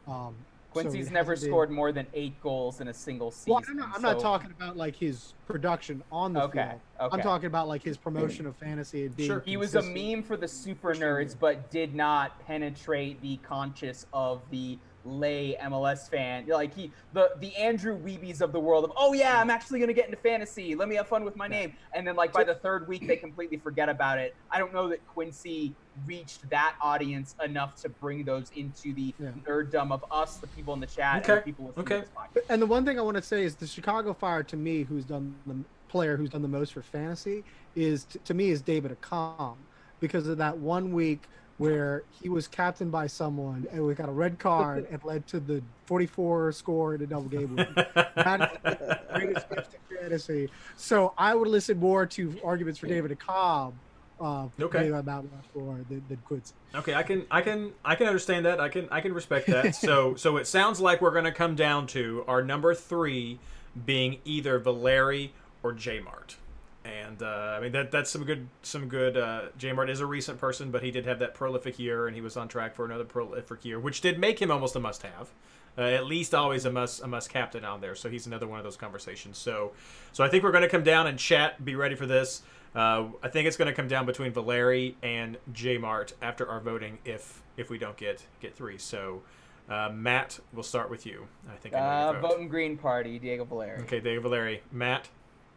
Um, Quincy's so never scored been... more than eight goals in a single season. Well, I'm, not, I'm so... not, talking about like his production on the okay, field. Okay. I'm talking about like his promotion of fantasy and being. Sure. He was a meme for the super nerds, but did not penetrate the conscious of the lay MLS fan. Like he the the Andrew Wiebeys of the world of oh yeah, I'm actually gonna get into fantasy. Let me have fun with my name. And then like by the third week they completely forget about it. I don't know that Quincy reached that audience enough to bring those into the yeah. nerddom of us, the people in the chat, okay. and the people listening okay. this podcast. And the one thing I want to say is the Chicago Fire to me, who's done the player who's done the most for fantasy, is to, to me is David Accam because of that one week where he was captained by someone and we got a red card and led to the 44 score in a double game win. that is the greatest gift in fantasy. So I would listen more to arguments for David Accam uh, okay. about Rushmore than, than Quincy. Okay, I can, I can, I can understand that. I can, I can respect that. <laughs> so, so it sounds like we're going to come down to our number three being either Valeri or J Mart. And uh, I mean that that's some good some good. Uh, J Mart is a recent person, but he did have that prolific year, and he was on track for another prolific year, which did make him almost a must have. Uh, at least always a must a must captain on there. So he's another one of those conversations. So so I think we're going to come down and chat. Be ready for this. Uh, I think it's going to come down between Valeri and J Mart after our voting if if we don't get get three. So. Uh, Matt, we'll start with you. I think I know uh, vote. voting Green Party, Diego Valeri. Okay, Diego Valeri. Matt,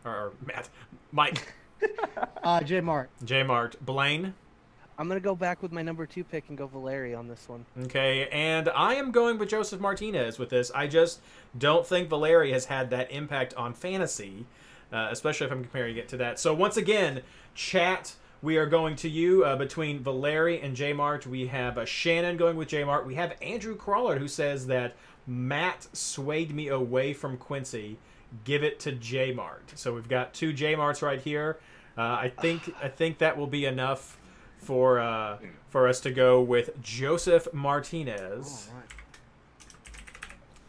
or Matt, Mike. <laughs> uh, J Mart. J Mart. Blaine. I'm gonna go back with my number two pick and go Valeri on this one. Okay, and I am going with Josef Martinez with this. I just don't think Valeri has had that impact on fantasy, uh, especially if I'm comparing it to that. So once again, chat. We are going to you uh, between Valeri and J Mart. We have uh, Shannon going with J Mart. We have Andrew Crawler who says that Matt swayed me away from Quincy give it to J Mart. So we've got two J Marts right here. Uh, I think <sighs> I think that will be enough for uh, for us to go with Josef Martinez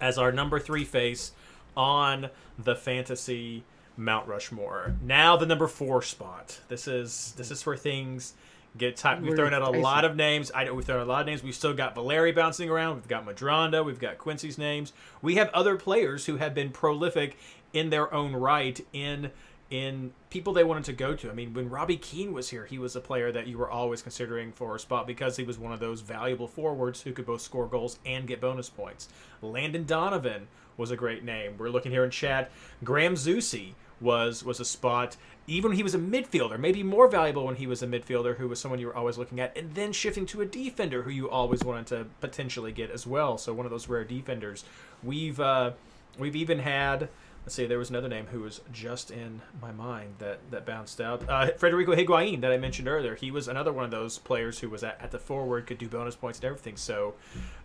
as our number three face on the fantasy Mount Rushmore. Now the number four spot. This is this is where things get tight. We've thrown out a lot of names. I know we've thrown a lot of names. We've still got Valeri bouncing around. We've got Medranda. We've got Quincy's names. We have other players who have been prolific in their own right in in people they wanted to go to. I mean, when Robbie Keane was here, he was a player that you were always considering for a spot because he was one of those valuable forwards who could both score goals and get bonus points. Landon Donovan was a great name. We're looking here in chat. Graham Zusi was was a spot. Even when he was a midfielder, maybe more valuable when he was a midfielder, who was someone you were always looking at, and then shifting to a defender who you always wanted to potentially get as well. So one of those rare defenders. We've uh, we've even had let's see, there was another name who was just in my mind that, that bounced out. Uh, Federico Higuain that I mentioned earlier. He was another one of those players who was at, at the forward, could do bonus points and everything. So,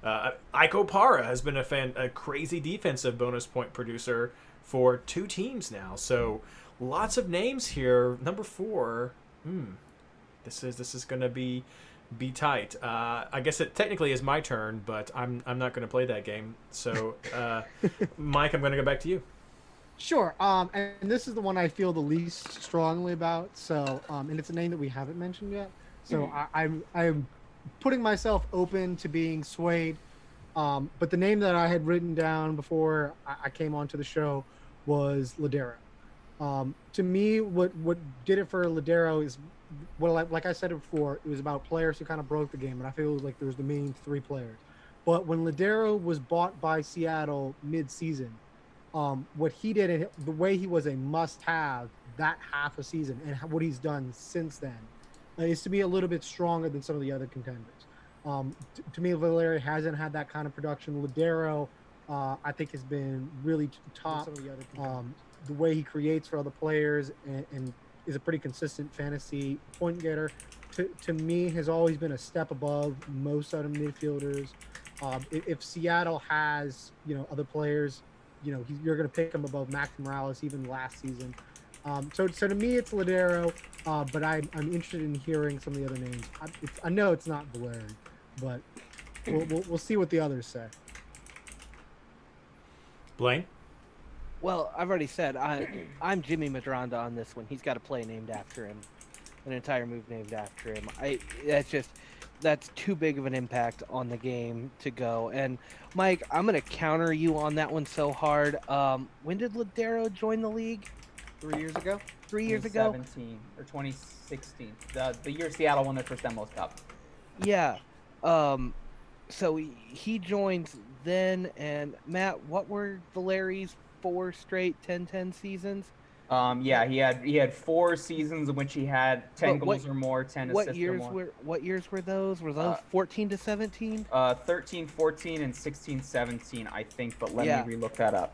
uh, Ike Opara has been a fan, a crazy defensive bonus point producer for two teams now. So, lots of names here. Number four, hmm, this is this is going to be be tight. Uh, I guess it technically is my turn, but I'm I'm not going to play that game. So, <laughs> uh, Mike, I'm going to go back to you. Sure. Um, and, this is the one I feel the least strongly about. So, um, and it's a name that we haven't mentioned yet. So mm-hmm. I, I'm I'm putting myself open to being swayed. Um, but the name that I had written down before I, I came onto the show was Lodeiro. Um, to me, what what did it for Lodeiro is, well, like, like I said before, it was about players who kind of broke the game, and I feel like there was the main three players. But when Lodeiro was bought by Seattle mid-season, um, what he did, and the way he was a must-have that half a season, and what he's done since then, uh, is to be a little bit stronger than some of the other contenders. Um, t- to me, Valeri hasn't had that kind of production. Lodeiro, uh, I think, has been really top. The, um, the way he creates for other players and, and is a pretty consistent fantasy point getter. To, to me, has always been a step above most other midfielders. Um, if, if, Seattle has, you know, other players you know, you're going to pick him above Max Moralez even last season. Um, so, so to me, it's Lodeiro, uh, but I'm, I'm interested in hearing some of the other names. I, I know it's not Valeri, but we'll, we'll, we'll, see what the others say. Blaine? Well, I've already said I, I'm Jimmy Medranda on this one. He's got a play named after him, an entire move named after him. I that's just that's too big of an impact on the game to go. And Mike, I'm gonna counter you on that one so hard. Um, when did Lodeiro join the league? Three years ago. Three years ago. 2017 or 2016. The the year Seattle won their first MLS Cup. Yeah. Um, so he, he joins then. And Matt, what were Valeri's four straight 10-10 seasons? Um, yeah, he had he had four seasons in which he had ten what, goals or more, ten what assists years or more. Were, what years were those? Were those uh, 14 to 17? Uh, 13, 14, and 16, 17, I think. But let yeah. me relook that up.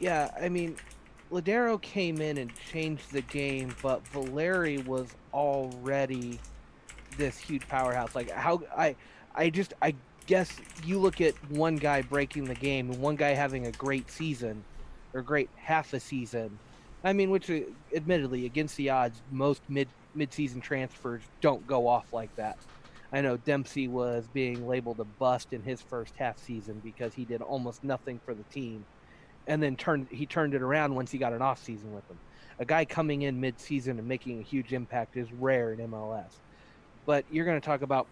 Yeah, I mean, Lodeiro came in and changed the game, but Valeri was already this huge powerhouse. Like how I, I just I guess you look at one guy breaking the game and one guy having a great season, or great half a season I mean, which uh, admittedly, against the odds, most mid mid-season transfers don't go off like that. I know Dempsey was being labeled a bust in his first half season because he did almost nothing for the team, and then turned he turned it around once he got an off season with them. A guy coming in mid-season and making a huge impact is rare in MLS. But you're going to talk about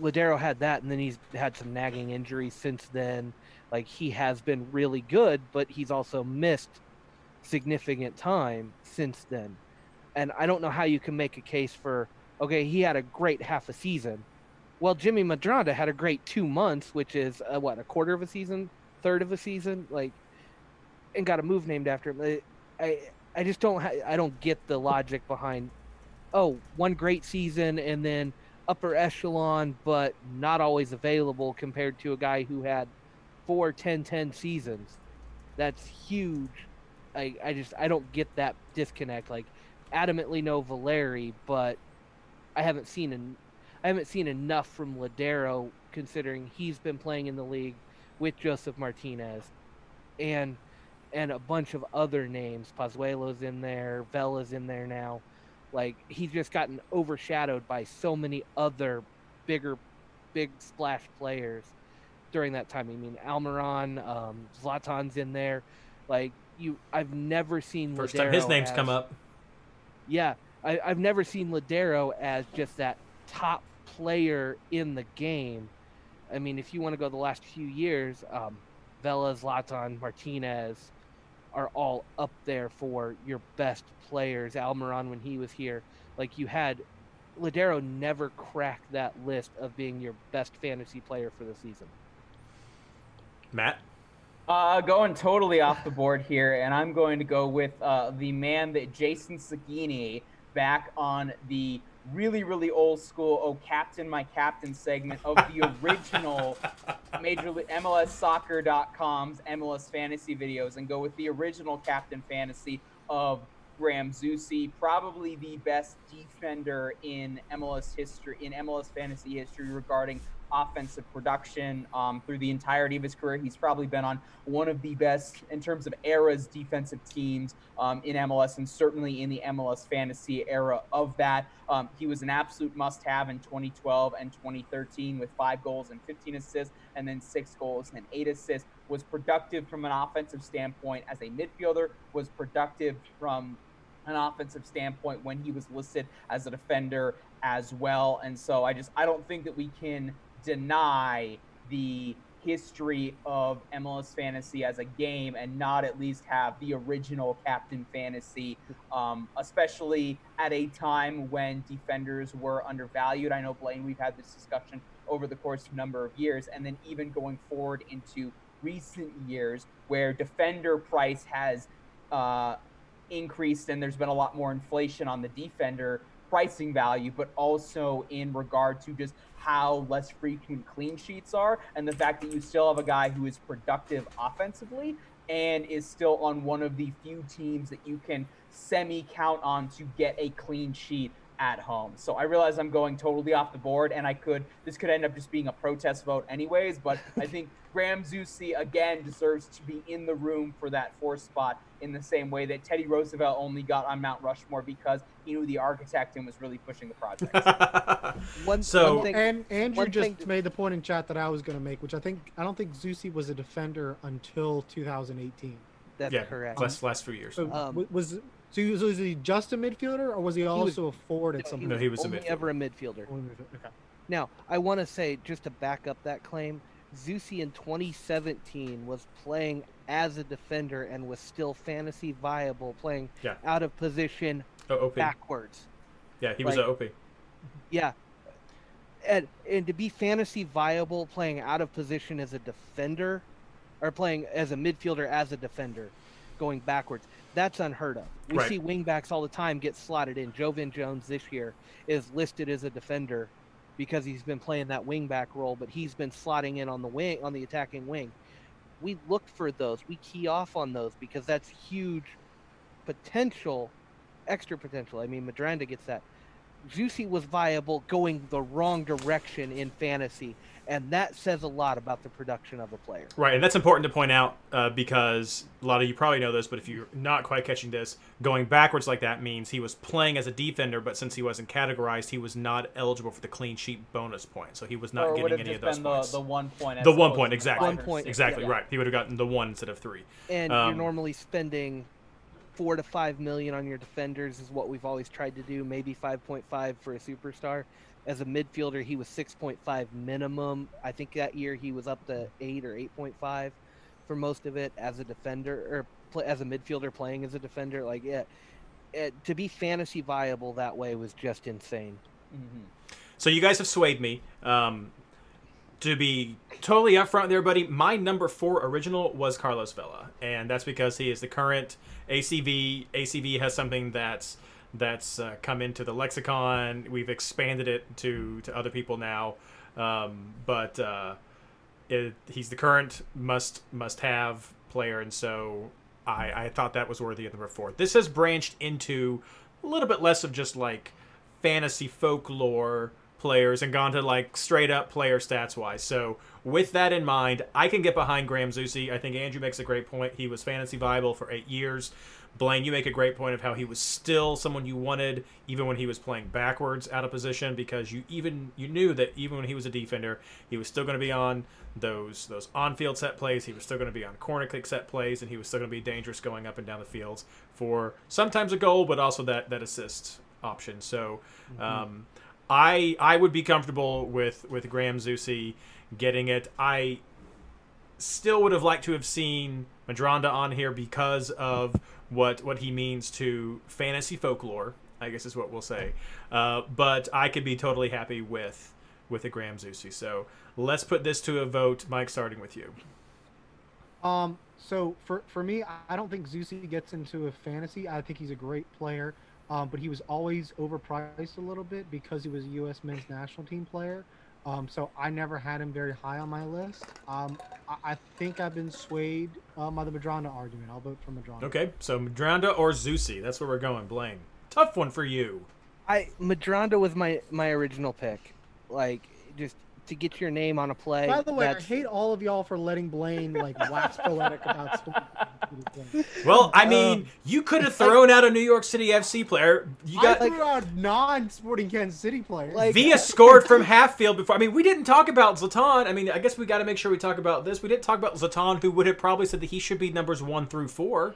Ladero had that, and then he's had some nagging injuries since then. Like he has been really good, but he's also missed significant time since then. And I don't know how you can make a case for, okay, he had a great half a season. Well, Jimmy Medranda had a great two months, which is a, what, a quarter of a season, third of a season, like, and got a move named after him. I, I just don't, ha- I don't get the logic behind, oh, one great season and then upper echelon, but not always available compared to a guy who had four 10 10 seasons. That's huge I, I just I don't get that disconnect. Like adamantly no Valeri, but I haven't seen an I haven't seen enough from Lodeiro considering he's been playing in the league with Josef Martinez and and a bunch of other names. Pozuelo's in there, Vela's in there now. Like he's just gotten overshadowed by so many other bigger big splash players during that time. I mean Almiron, um, Zlatan's in there. Like you I've never seen first Lodeiro time his name's as, come up. Yeah, I, I've never seen Lodeiro as just that top player in the game. I mean, if you want to go the last few years, um, Vela, Zlatan, Martinez are all up there for your best players. Almiron, when he was here, like you had, Lodeiro never cracked that list of being your best fantasy player for the season. Matt? Uh, going totally off the board here, and I'm going to go with uh, the man that Jason Sagini back on the really, really old school "Oh Captain, My Captain" segment of the original <laughs> Major League MLSsoccer.com's MLS fantasy videos, and go with the original Captain Fantasy of Graham Zusi, probably the best defender in MLS history, in MLS fantasy history regarding offensive production um, through the entirety of his career. He's probably been on one of the best in terms of eras defensive teams um, in MLS and certainly in the MLS fantasy era of that. Um, he was an absolute must have in 2012 and 2013 with five goals and 15 assists and then six goals and eight assists. Was productive from an offensive standpoint as a midfielder, was productive from an offensive standpoint when he was listed as a defender as well. And so I just I don't think that we can deny the history of MLS fantasy as a game and not at least have the original Captain Fantasy, um, especially at a time when defenders were undervalued. I know, Blaine, we've had this discussion over the course of a number of years, and then even going forward into recent years where defender price has uh, increased and there's been a lot more inflation on the defender pricing value, but also in regard to just how less frequent clean sheets are and the fact that you still have a guy who is productive offensively and is still on one of the few teams that you can semi count on to get a clean sheet at home. So I realize I'm going totally off the board and I could this could end up just being a protest vote anyways, but I think <laughs> Graham Zusi again deserves to be in the room for that fourth spot in the same way that Teddy Roosevelt only got on Mount Rushmore because he knew the architect and was really pushing the project. <laughs> One, So- one thing, And Andrew one just thing made the point in chat that I was going to make, which I think I don't think Zusi was a defender until 2018. that's yeah, correct. last last few years. So Um, was so he was, was he just a midfielder or was he was- also a forward at No, some point? No, he was a only midfielder. ever a midfielder. Okay. Now, I want to say, just to back up that claim, Zusi in 2017 was playing as a defender and was still fantasy viable, playing Yeah. out of position Oh, backwards. Yeah, he was like- a OP. Yeah. And, and to be fantasy viable playing out of position as a defender or playing as a midfielder as a defender going backwards, that's unheard of. We Right. see wingbacks all the time get slotted in. Jovan Jones this year is listed as a defender because he's been playing that wingback role, but he's been slotting in on the wing on the attacking wing. We look for those. We key off on those because that's huge potential, extra potential. I mean, Medranda gets that. Juicy was viable going the wrong direction in fantasy, and that says a lot about the production of a player. Right, and that's important to point out uh, because a lot of you probably know this, but if you're not quite catching this, going backwards like that means he was playing as a defender, but since he wasn't categorized, he was not eligible for the clean sheet bonus point, so he was not or getting have any of those been the, points. the one point. as The one point, exactly. One or point, six. exactly Yeah. right. He would have gotten the one instead of three. And Um, you're normally spending four to five million on your defenders is what we've always tried to do. Maybe five point five for a superstar. As a midfielder, he was six point five minimum. I think that year he was up to eight or eight point five for most of it. As a defender or as a midfielder playing as a defender, like yeah, it, to be fantasy viable that way was just insane. Mhm. So you guys have swayed me. Um, to be totally upfront there, buddy, my number four original was Carlos Vela, and that's because he is the current ACV. ACV has something that's that's uh, come into the lexicon. We've expanded it to to other people now, um, but uh, it, he's the current must must have player, and so I I thought that was worthy of number four. This has branched into a little bit less of just like fantasy folklore players and gone to like straight up player stats wise. So with that in mind, I can get behind Graham Zusi. I think Andrew makes a great point. He was fantasy viable for eight years. Blaine, you make a great point of how he was still someone you wanted even when he was playing backwards out of position because you even you knew that even when he was a defender, he was still going to be on those those on-field set plays. He was still going to be on corner kick set plays, and he was still going to be dangerous going up and down the fields for sometimes a goal, but also that that assist option. So. Um, I I would be comfortable with with Graham Zusi getting it. I still would have liked to have seen Medranda on here because of what what he means to fantasy folklore. I guess is what we'll say. Uh, but I could be totally happy with with a Graham Zusi. So let's put this to a vote. Mike, starting with you. Um, so for for me, I- I don't think Zusi gets into a fantasy. I think he's a great player, um, but he was always overpriced a little bit because he was a U.S. men's national team player. Um, so I never had him very high on my list. Um, I, I think I've been swayed um, by the Medranda argument. I'll vote for Medranda. Okay, so Medranda or Zusi? That's where we're going. Blaine, tough one for you. I Medranda was my my original pick. Like just to get your name on a play. By the way, I hate all of y'all for letting Blaine like wax poetic about sports. <laughs> Well, I mean, you could have thrown out a New York City FC player. You I got threw out non-sporting Kansas City players. Like- Via <laughs> scored from half field before. I mean, we didn't talk about Zlatan. I mean, I guess we got to make sure we talk about this. We didn't talk about Zlatan, who would have probably said that he should be numbers one through four.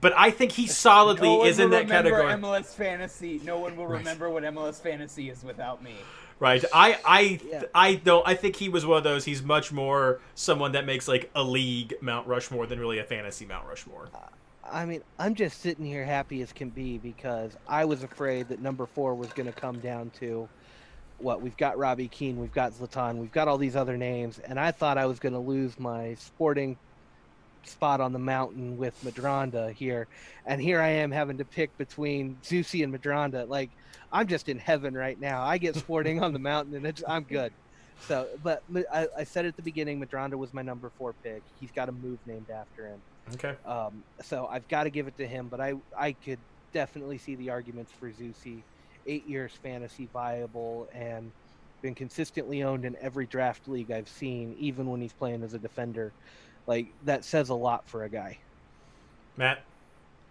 But I think he solidly No one is in will that remember category. MLS fantasy. No one will remember what MLS fantasy is without me. Right. I I Yeah. I don't I think he was one of those he's much more someone that makes like a league Mount Rushmore than really a fantasy Mount Rushmore. Uh, I mean, I'm just sitting here happy as can be because I was afraid that number four was going to come down to what we've got Robbie Keane, we've got Zlatan, we've got all these other names, and I thought I was going to lose my sporting spot on the mountain with Medranda here, and here I am having to pick between Zusi and Medranda. Like I'm just in heaven right now. I get sporting on the mountain, and it's, I'm good. So, but I, I said at the beginning, Medranda was my number four pick. He's got a move named after him. Okay. Um, so I've got to give it to him, but I I could definitely see the arguments for Zusi. Eight years fantasy viable and been consistently owned in every draft league I've seen, even when he's playing as a defender. Like that says a lot for a guy. Matt.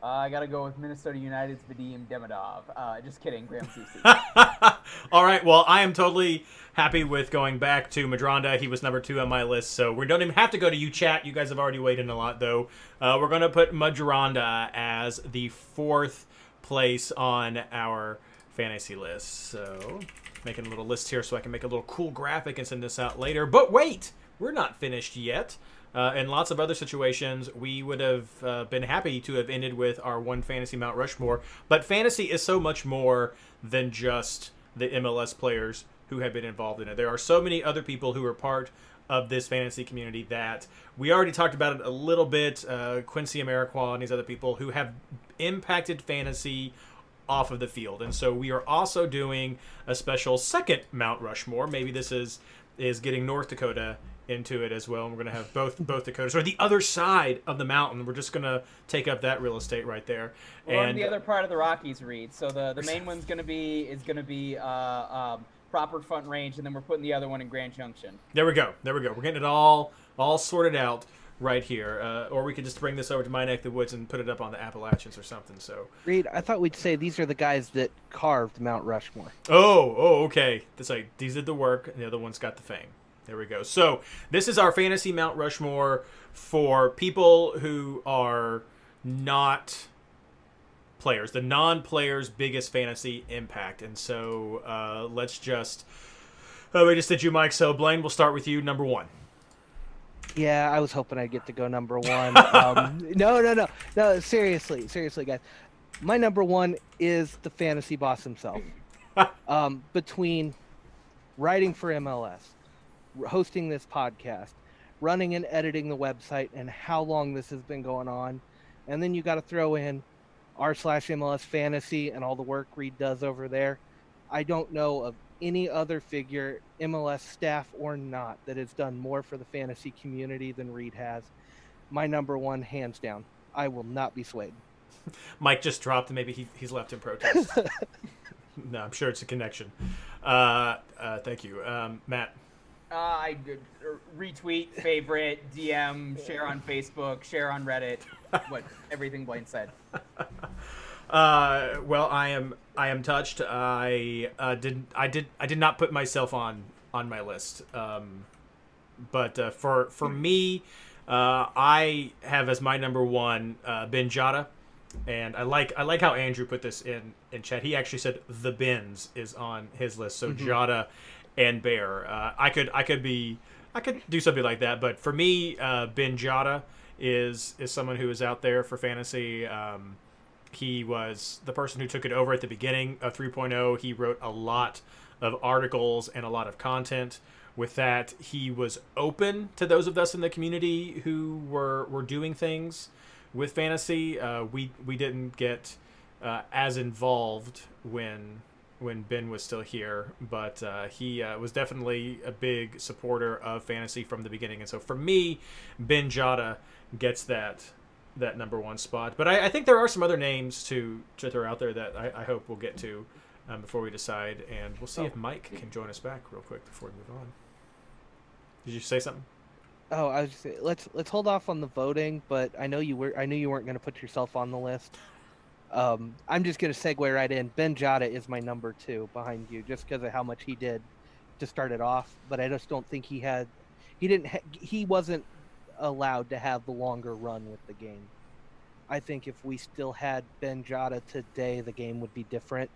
Uh, I gotta go with Minnesota United's Vadim Demidov. Uh, just kidding, Graham Zusi. <laughs> All right. Well, I am totally happy with going back to Medranda. He was number two on my list, so we don't even have to go to you chat. You guys have already weighed in a lot, though. Uh, we're going to put Medranda as the fourth place on our fantasy list. So, making a little list here so I can make a little cool graphic and send this out later. But wait, we're not finished yet. Uh, in lots of other situations, we would have uh, been happy to have ended with our one fantasy Mount Rushmore. But fantasy is so much more than just the MLS players who have been involved in it. There are so many other people who are part of this fantasy community that we already talked about it a little bit. Uh, Quincy Amarikwa and these other people who have impacted fantasy off of the field, and so we are also doing a special second Mount Rushmore. Maybe this is is getting North Dakota into it as well. And we're going to have both both Dakotas or the other side of the mountain. We're just going to take up that real estate right there. We're and the other part of the Rockies, Reed. So the, the main <laughs> one's gonna be is gonna be uh, um, proper front range, and then we're putting the other one in Grand Junction. There we go. There we go. We're getting it all all sorted out right here. Uh, or we could just bring this over to my neck of the woods and put it up on the Appalachians or something. So, Reed, I thought we'd say these are the guys that carved Mount Rushmore. oh, oh, okay. That's like these did the work, and the other one's got the fame. There we go. So this is our fantasy Mount Rushmore for people who are not players, the non-players' biggest fantasy impact. And so uh, let's just. Oh, we just did you, Mike. So Blaine, we'll start with you. Number one. Yeah, I was hoping I'd get to go number <laughs> one. Um, no, no, no, no. Seriously, seriously, guys. My number one is the fantasy boss himself. <laughs> um, between writing for MLS, hosting this podcast, running and editing the website, and how long this has been going on, and then you got to throw in r slash MLS fantasy and all the work Reed does over there. I don't know of any other figure, MLS staff or not, that has done more for the fantasy community than Reed has. My number one, hands down. I will not be swayed. <laughs> Mike just dropped, and maybe he, he's left in protest. <laughs> <laughs> no, I'm sure it's a connection. Uh, uh, thank you, um, Matt. Uh, I uh, retweet, favorite, DM, share on Facebook, share on Reddit. What <laughs> everything Blaine said. Uh, well, I am I am touched. I uh, did I did I did not put myself on on my list. Um, but uh, for for me, uh, I have as my number one uh, Ben Jota, and I like I like how Andrew put this in in chat. He actually said the Bins is on his list. So Jota and Bear. Uh, I could I could be I could do something like that. But for me, uh, Ben Jota is is someone who is out there for fantasy. Um, he was the person who took it over at the beginning of 3.0. He wrote a lot of articles and a lot of content with that, he was open to those of us in the community who were were doing things with fantasy. Uh, we we didn't get uh, as involved when when Ben was still here, but uh, he uh, was definitely a big supporter of fantasy from the beginning. And so for me, Ben Jada gets that that number one spot. But I, I think there are some other names to to throw out there that I, I hope we'll get to um, before we decide, and we'll see Oh. if Mike can join us back real quick before we move on. Did you say something? Oh, I was just let's let's hold off on the voting, but I know you were I knew you weren't going to put yourself on the list. Um, I'm just going to segue right in. Ben Jada is my number two behind you, just because of how much he did to start it off. But I just don't think he had, he didn't, ha- he wasn't allowed to have the longer run with the game. I think if we still had Ben Jada today, the game would be different.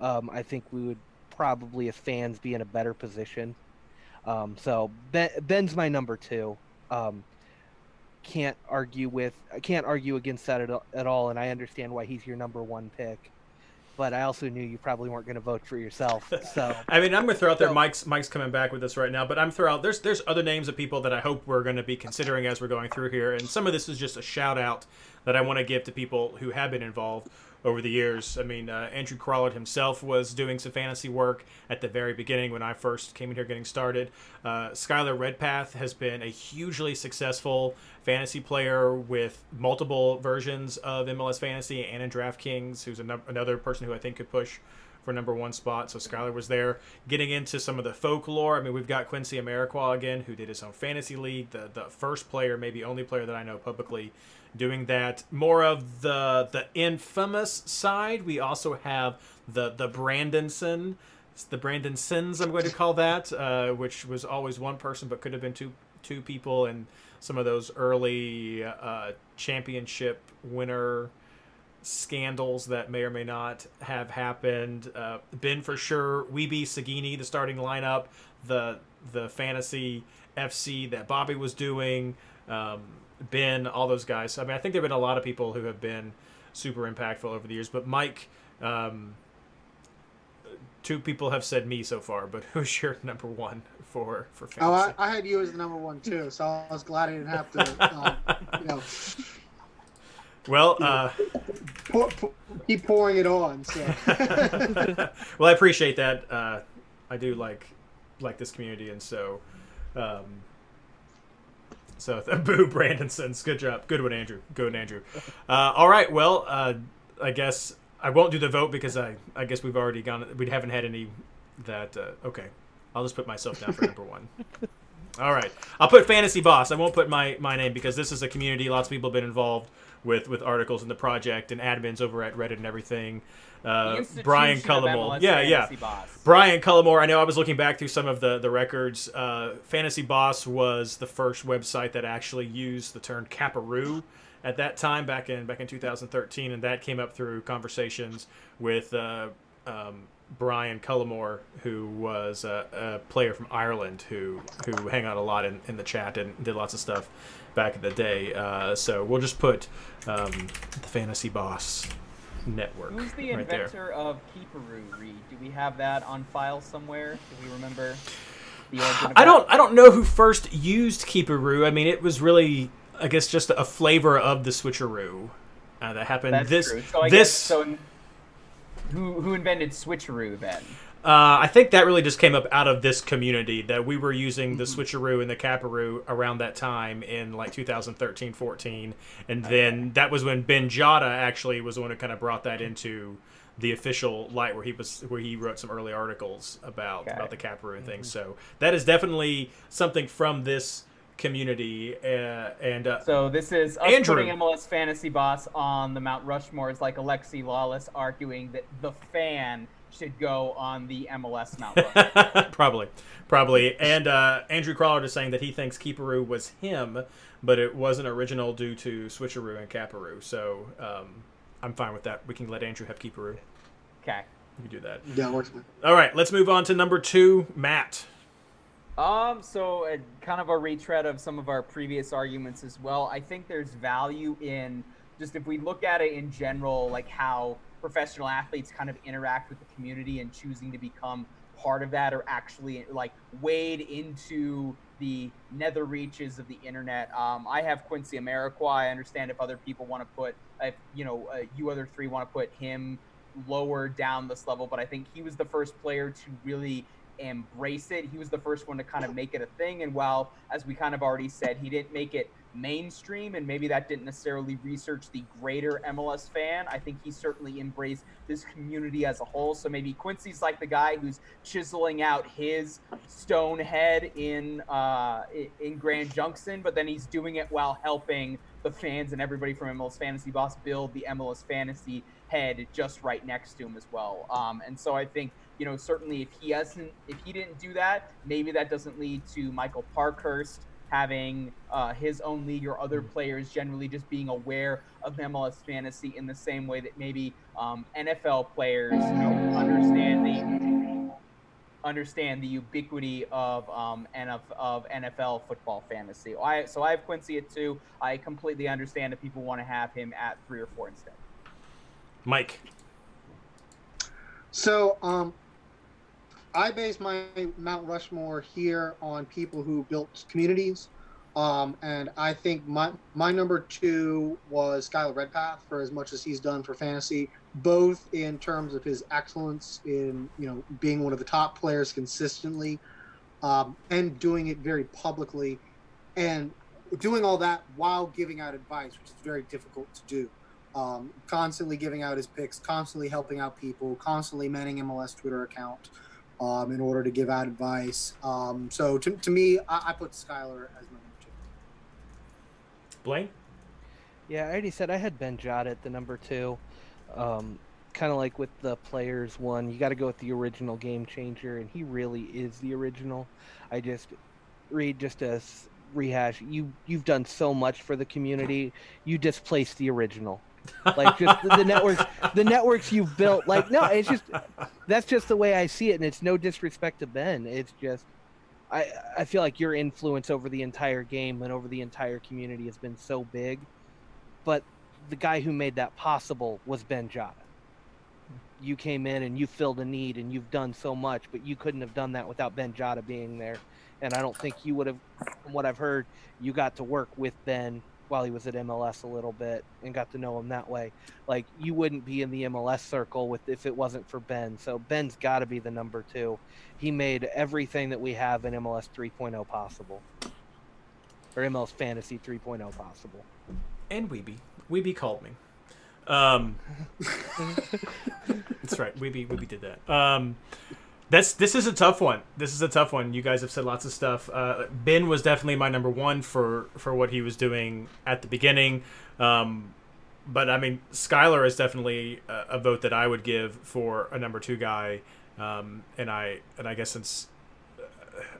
Um, I think we would probably, as fans, be in a better position. Um, so ben, Ben's my number two. Um, can't argue with I can't argue against that at, all- at all, and I understand why he's your number one pick. But I also knew you probably weren't going to vote for yourself. <laughs> So I mean, I'm gonna throw out there. So- Mike's Mike's coming back with us right now, but I'm throw out. There's there's other names of people that I hope we're going to be considering as we're going through here, and some of this is just a shout out that I want to give to people who have been involved over the years. I mean, uh, Andrew Crawlard himself was doing some fantasy work at the very beginning when I first came in here getting started. Uh, Skylar Redpath has been a hugely successful fantasy player with multiple versions of MLS Fantasy and in DraftKings, who's another person who I think could push for number one spot. So Skylar was there. Getting into some of the folklore. I mean, we've got Quincy Amarikwa again, who did his own fantasy league. The the first player, maybe only player that I know publicly doing that. More of the the infamous side. We also have the the Brandonson. The Brandon Sins, I'm going to call that, uh, which was always one person, but could have been two two people, and some of those early uh, championship winner scandals that may or may not have happened. Uh, ben for sure. Wiebe Sagini, the starting lineup, the the fantasy FC that Bobby was doing. Um, ben, all those guys. I mean, I think there've been a lot of people who have been super impactful over the years. But Mike, um, two people have said me so far. But <laughs> who's your number one for for fantasy? Oh, I, I had you as the number one too, so I was glad I didn't have to, um, you know, well, uh, pour, pour, keep pouring it on. So <laughs> well, I appreciate that. Uh, I do like like this community, and so um, so <laughs> boo Brandonsons. Good job, good one, Andrew. Good one, Andrew. Uh, all right, well, uh, I guess I won't do the vote because I I guess we've already gone. We haven't had any that. Uh, okay, I'll just put myself down for number one. <laughs> All right, I'll put Fantasy Boss. I won't put my my name because this is a community. Lots of people have been involved with with articles in the project and admins over at Reddit and everything. Uh, Brian Cullimore, yeah, yeah. Boss. Brian Cullimore. I know I was looking back through some of the the records. Uh, Fantasy Boss was the first website that actually used the term caparoo at that time back in back in 2013, and that came up through conversations with uh, um, Brian Cullimore, who was a, a player from Ireland who who hang out a lot in, in the chat and did lots of stuff back in the day. Uh, so we'll just put um, the Fantasy Boss network Who's the right there. inventor of Keeperoo, Reed? Do we have that on file somewhere? Do we remember the I don't I don't know who first used Keeperoo. I mean, it was really I guess just a flavor of the switcheroo uh, that happened. That's this true. So I this guess so. Who who invented switcheroo then? Uh, I think that really just came up out of this community that we were using the Mm-hmm. switcheroo and the caparoo around that time in like 2013 14 and then that was when Ben Jada actually was the one who kind of brought that into the official light where he was where he wrote some early articles about Okay. about the caparoo and things Mm-hmm. so that is definitely something from this community uh, and uh, So this is us Andrew. putting MLS Fantasy Boss on the Mount Rushmore. It's like Alexi Lalas arguing that the fan should go on the MLS <laughs> Mount Rushmore. probably, probably. And uh, Andrew Crawlard is saying that he thinks Keeperoo was him, but it wasn't original due to Switcheroo and Caparoo. So um, I'm fine with that. We can let Andrew have Keeperoo. okay. We can do that. yeah, works. fine. All right, let's move on to number two, Matt. Um, so uh, kind of a retread of some of our previous arguments as well. I think there's value in just if we look at it in general, like how professional athletes kind of interact with the community and choosing to become part of that or actually like wade into the nether reaches of the internet. Um, I have Quincy Amarikwa. I understand if other people want to put, if you know, uh, you other three want to put him lower down this level, but I think he was the first player to really embrace it. He was the first one to kind of make it a thing. And while, as we kind of already said, he didn't make it mainstream and maybe that didn't necessarily research the greater MLS fan. I think he certainly embraced this community as a whole. So maybe Quincy's like the guy who's chiseling out his stone head in uh, in Grand Junction, but then he's doing it while helping the fans and everybody from MLS Fantasy Boss build the MLS Fantasy head just right next to him as well. Um, and so I think you know certainly if he hasn't if he didn't do that, maybe that doesn't lead to Michael Parkhurst having uh, his own league or other players generally just being aware of MLS fantasy in the same way that maybe um, NFL players you know, understand the understand the ubiquity of um, NF, of NFL football fantasy. I, so I have Quincy at two. I completely understand if people want to have him at three or four instead. Mike. So, um, I base my Mount Rushmore here on people who built communities. Um, and I think my my number two was Skylar Redpath for as much as he's done for fantasy, both in terms of his excellence in you know being one of the top players consistently, um, and doing it very publicly, and doing all that while giving out advice, which is very difficult to do. Um, constantly giving out his picks, constantly helping out people, constantly manning MLS Twitter account um, in order to give out advice. Um, so to, to me, I, I put Skylar as my number two. Blaine? Yeah, I already said I had Ben Jot at the number two. Um, kind of like with the players one, you got to go with the original game changer, and he really is the original. I just read just a s- rehash. You you've done so much for the community. You displaced the original. Like just the, the networks the networks you've built like no it's just that's just the way i see it and it's no disrespect to ben it's just i i feel like your influence over the entire game and over the entire community has been so big but the guy who made that possible was ben jada you came in and you filled a need and you've done so much but you couldn't have done that without ben jada being there and i don't think you would have from what i've heard you got to work with ben while he was at MLS a little bit and got to know him that way. Like you wouldn't be in the MLS circle with if it wasn't for Ben. So Ben's got to be the number 2. He made everything that we have in MLS 3.0 possible. Or MLS Fantasy 3.0 possible. And Wiebe. Wiebe called me. Um, <laughs> <laughs> that's right. Wiebe, Wiebe did that. Um, that's this is a tough one. This is a tough one. You guys have said lots of stuff. Uh, ben was definitely my number one for for what he was doing at the beginning. Um, but I mean, Skylar is definitely a, a vote that I would give for a number two guy. Um, and I and I guess since uh,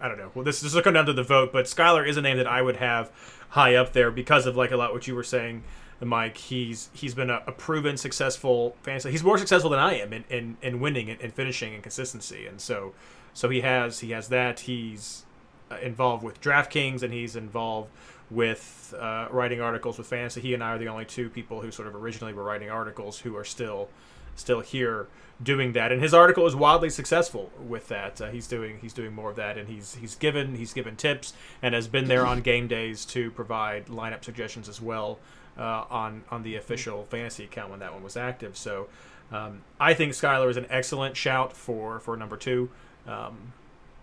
I don't know. Well, this, this will come down to the vote, but Skylar is a name that I would have high up there because of like a lot what you were saying, Mike. He's he's been a, a proven successful fantasy. He's more successful than I am in, in, in winning and, and finishing and consistency, and so so he has he has that. He's uh, involved with DraftKings and he's involved with uh, writing articles with fantasy. He and I are the only two people who sort of originally were writing articles who are still still here doing that. And his article is wildly successful with that. Uh, he's doing he's doing more of that, and he's he's given he's given tips and has been there on game days to provide lineup suggestions as well uh, on on the official fantasy account when that one was active. So. Um, I think Skylar is an excellent shout for, for number two. Um,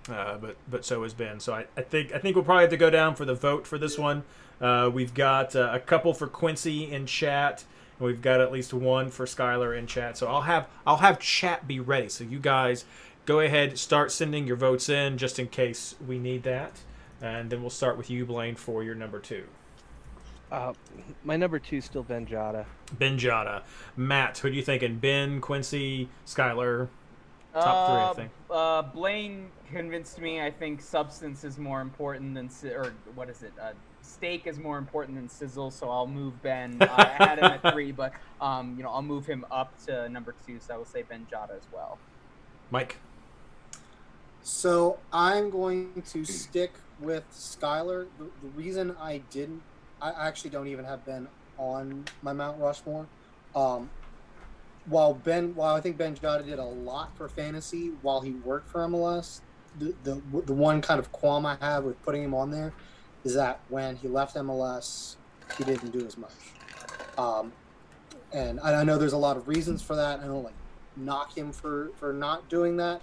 uh, but but so has Ben. So I, I think I think we'll probably have to go down for the vote for this one. Uh, we've got uh, a couple for Quincy in chat, and we've got at least one for Skylar in chat. So I'll have I'll have chat be ready. So you guys go ahead, start sending your votes in just in case we need that, and then we'll start with you, Blaine, for your number two. Uh, my number two is still Ben Jota. Ben Jota, Matt, who do you thinking? Ben, Quincy, Skylar, top three, I Uh, think. Uh, Blaine convinced me. I think substance is more important than si- or what is it? Uh, steak is more important than sizzle. So I'll move Ben. I had him at three, but <laughs> um, you know, I'll move him up to number two. So I will say Ben Jota as well. Mike. So I'm going to stick with Skylar. The, the reason I didn't, I actually don't even have Ben on my Mount Rushmore. Um, while Ben, while I think Ben Jada did a lot for fantasy while he worked for MLS, the, the the one kind of qualm I have with putting him on there is that when he left MLS, he didn't do as much. Um, and I, I know there's a lot of reasons for that. I don't like knock him for for not doing that,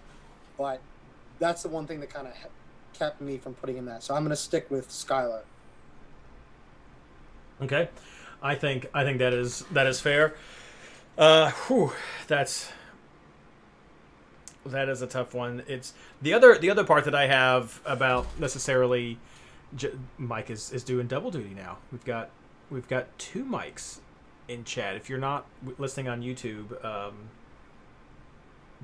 but that's the one thing that kind of kept me from putting him that. So I'm going to stick with Skylar. Okay, I think I think that is that is fair. Uh, whew, that's that is a tough one. It's the other the other part that I have about necessarily. J- Mike is, is doing double duty now. We've got we've got two mics in chat. If you're not listening on YouTube, um,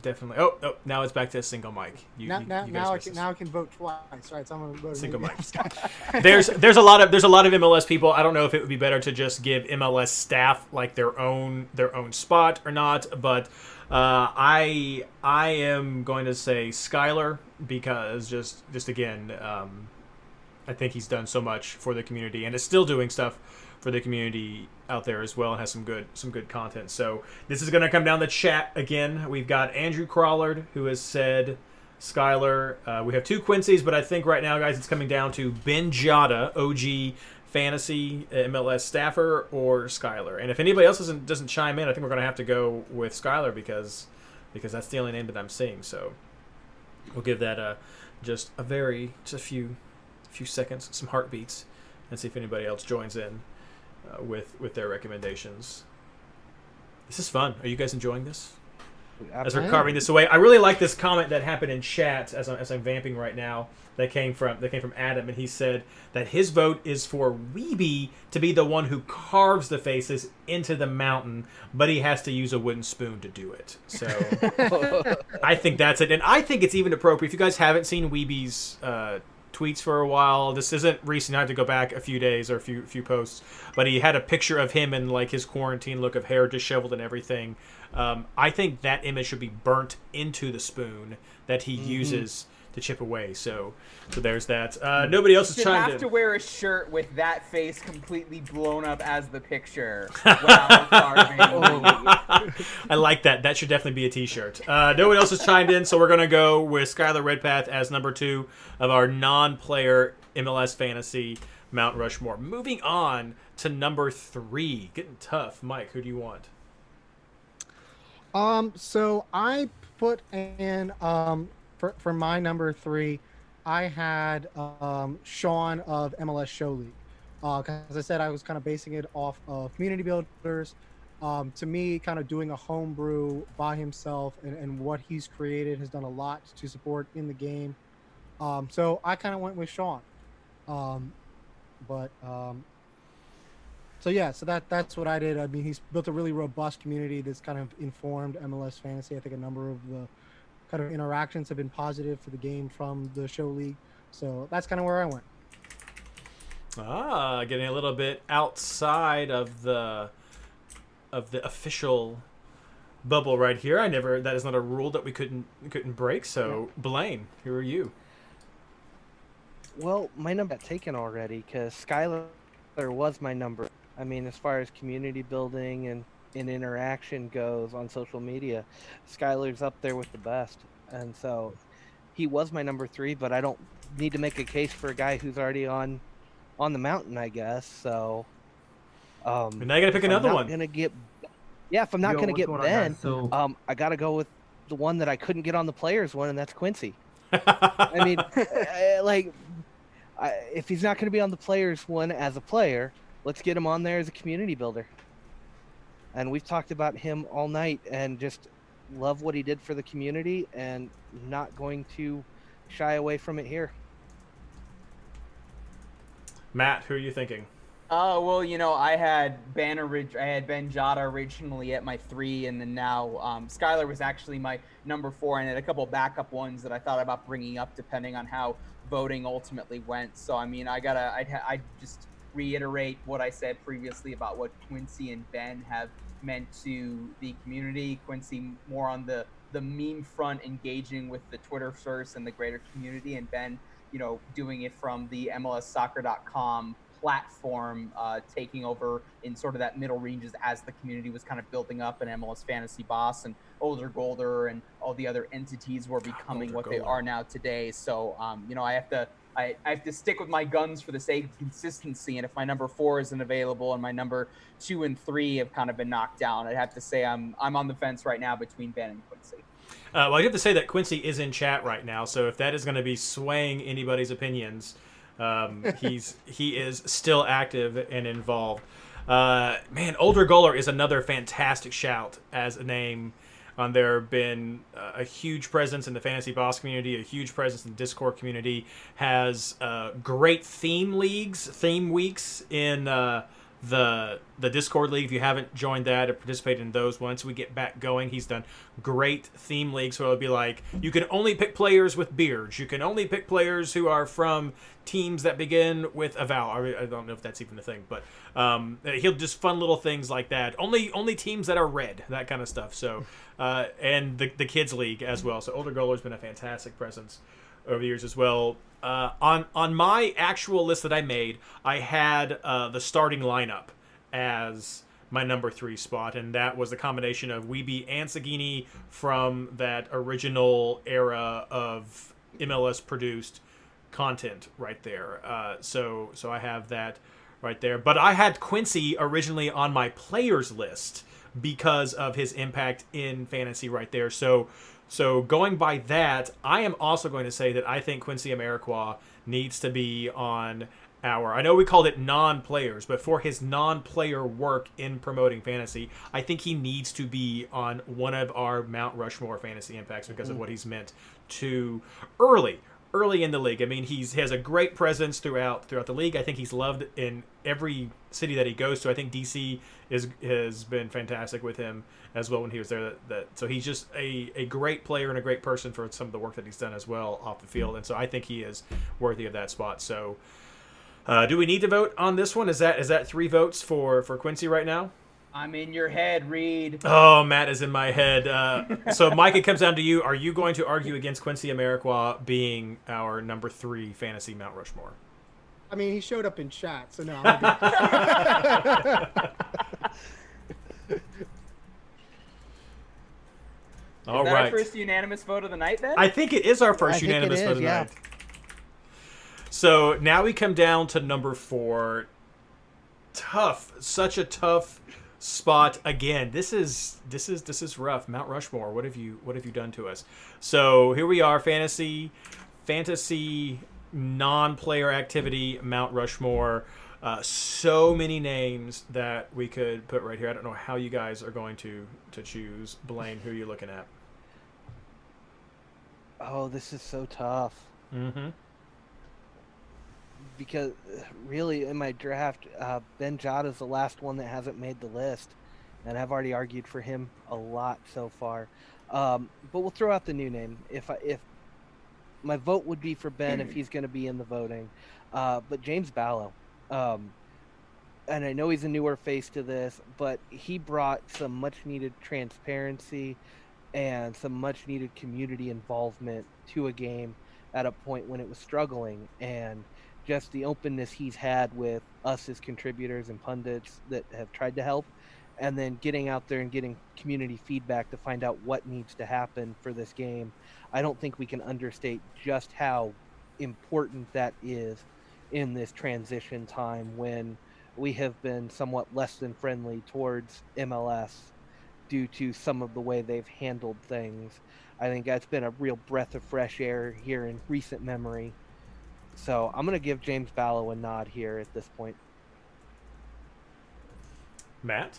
definitely. Oh, oh, now it's back to a single mic. You, now, you- now, you now, I can, this. now I can vote twice, right? So I'm gonna vote Single mic. <laughs> there's there's a lot of there's a lot of MLS people. I don't know if it would be better to just give MLS staff like their own their own spot or not, but uh, I I am going to say Skylar because just just again, um, I think he's done so much for the community and is still doing stuff for the community out there as well and has some good some good content. So this is going to come down the chat again. We've got Andrew Crawlard who has said Skylar. Uh, we have two Quincy's, but I think right now, guys, it's coming down to Ben Jada, OG fantasy MLS staffer, or Skylar. And if anybody else doesn't doesn't chime in, I think we're going to have to go with Skylar because because that's the only name that I'm seeing. So we'll give that a just a very just a few few seconds, some heartbeats, and see if anybody else joins in uh, with with their recommendations. This is fun. Are you guys enjoying this? as we're carving this away. I really like this comment that happened in chat as I'm, as I'm vamping right now. That came from that came from Adam, and he said that his vote is for Wiebe to be the one who carves the faces into the mountain, but he has to use a wooden spoon to do it. So <laughs> I think that's it, and I think it's even appropriate. If you guys haven't seen Wiebe's uh, tweets for a while, this isn't recent. I had to go back a few days or a few few posts, but he had a picture of him in like his quarantine look of hair disheveled and everything. Um, I think that image should be burnt into the spoon that he uses to chip away. So, so there's that. Uh, nobody else has should chimed have to wear a shirt with that face completely blown up as the picture. <laughs> while. <laughs> I like that. That should definitely be a T-shirt. Uh, no one else has chimed in, so we're gonna go with Skylar Redpath as number two of our non-player MLS fantasy Mount Rushmore. Moving on to number three, getting tough. Mike, who do you want? Um, so I put in um for for my number three, I had um Sean of MLS Show League. Uh, 'cause as I said, I was kind of basing it off of community builders. Um, to me, kind of doing a homebrew by himself and, and what he's created has done a lot to support in the game. Um, so I kind of went with Sean. Um, but um, so yeah, so that that's what I did. I mean, he's built a really robust community that's kind of informed MLS fantasy. I think a number of the kind of interactions have been positive for the game from the show league. So that's kind of where I went. Ah, getting a little bit outside of the of the official bubble right here. I never. That is not a rule that we couldn't couldn't break. So, Blaine, who are you? Well, my number got taken already because Skylar was my number. I mean, as far as community building and, and interaction goes on social media, Skylar's up there with the best. And so he was my number three, but I don't need to make a case for a guy who's already on on the mountain, I guess. So um And now you gotta pick if I'm another not one. Gonna get yeah, if I'm not Yo, gonna get going on, Ben. So um I gotta go with the one that I couldn't get on the players one, and that's Quincy. <laughs> I mean, uh, like, I, if he's not going to be on the players one as a player, let's get him on there as a community builder. And we've talked about him all night, and just love what he did for the community, and not going to shy away from it here. Matt, who are you thinking? Oh well, you know, I had Ben orig- I had Ben Jada originally at my three, and then now um, Skylar was actually my number four, and I had a couple backup ones that I thought about bringing up depending on how voting ultimately went. So I mean, I gotta I'd, ha- I'd just reiterate what I said previously about what Quincy and Ben have meant to the community. Quincy more on the the meme front, engaging with the Twitter Twitterverse and the greater community, and Ben, you know, doing it from the MLSsoccer.com platform uh, taking over in sort of that middle ranges as the community was kind of building up and MLS Fantasy Boss and Older Goaler and all the other entities were becoming Older what they are now today. So, um, you know, I have to I, I have to stick with my guns for the sake of consistency. And if my number four isn't available and my number two and three have kind of been knocked down, I'd have to say I'm I'm on the fence right now between Ben and Quincy. Uh, well, I have to say that Quincy is in chat right now, so if that is going to be swaying anybody's opinions, um, <laughs> he's he is still active and involved. Uh, man, Older Goaler is another fantastic shout as a name. On there been uh, a huge presence in the fantasy boss community, a huge presence in the Discord community. Has uh, great theme leagues, theme weeks in uh, the the Discord league. If you haven't joined that or participated in those, once we get back going, he's done great theme leagues. So it'll be like you can only pick players with beards. You can only pick players who are from teams that begin with a vowel. I, I don't know if that's even a thing, but um, he'll just fun little things like that. Only only teams that are red, that kind of stuff. So uh, and the the kids league as well. So older goaler's been a fantastic presence over the years as well. Uh, on on my actual list that I made, I had uh, the starting lineup as my number three spot, and that was the combination of Wiebe and Sagini from that original era of MLS produced content right there. Uh, so so I have that right there. But I had Quincy originally on my players list because of his impact in fantasy right there. So so going by that, I am also going to say that I think Quincy Amarikwa needs to be on our. I know we called it non-players, but for his non-player work in promoting fantasy, I think he needs to be on one of our Mount Rushmore fantasy impacts because of hmm. what he's meant to early early in the league. I mean, he's he has a great presence throughout throughout the league. I think he's loved in every city that he goes to. I think DC is has been fantastic with him as well when he was there. That, that so he's just a, a great player and a great person for some of the work that he's done as well off the field. And so I think he is worthy of that spot. So. Uh, do we need to vote on this one? Is that is that three votes for for Quincy right now? I'm in your head, Reed. Oh, Matt is in my head. Uh, so, <laughs> Mike, it comes down to you. Are you going to argue against Quincy Amarikwa being our number three fantasy Mount Rushmore? I mean, he showed up in chat, so no. I'm gonna <laughs> All that right. our first unanimous vote of the night then? I think it is our first I unanimous is, of the yeah. night. So now we come down to number four. Tough, such a tough spot again. This is this is this is rough. Mount Rushmore. What have you what have you done to us? So here we are, fantasy, fantasy non-player activity, Mount Rushmore. Uh, so many names that we could put right here. I don't know how you guys are going to to choose. Blaine, who are you looking at? Oh, this is so tough Mm-hmm. Because <sighs> really in my draft, uh, Ben Jada is the last one that hasn't made the list, and I've already argued for him a lot so far. Um, but we'll throw out the new name. If I, if my vote would be for Ben if <clears throat> he's going to be in the voting, uh, but James Ballo, um, and I know he's a newer face to this, but he brought some much needed transparency and some much needed community involvement to a game at a point when it was struggling and just the openness he's had with us as contributors and pundits that have tried to help and then getting out there and getting community feedback to find out what needs to happen for this game i don't think we can understate just how important that is in this transition time when we have been somewhat less than friendly towards mls due to some of the way they've handled things I think that's been a real breath of fresh air here in recent memory. So I'm going to give James Ballo a nod here at this point. Matt.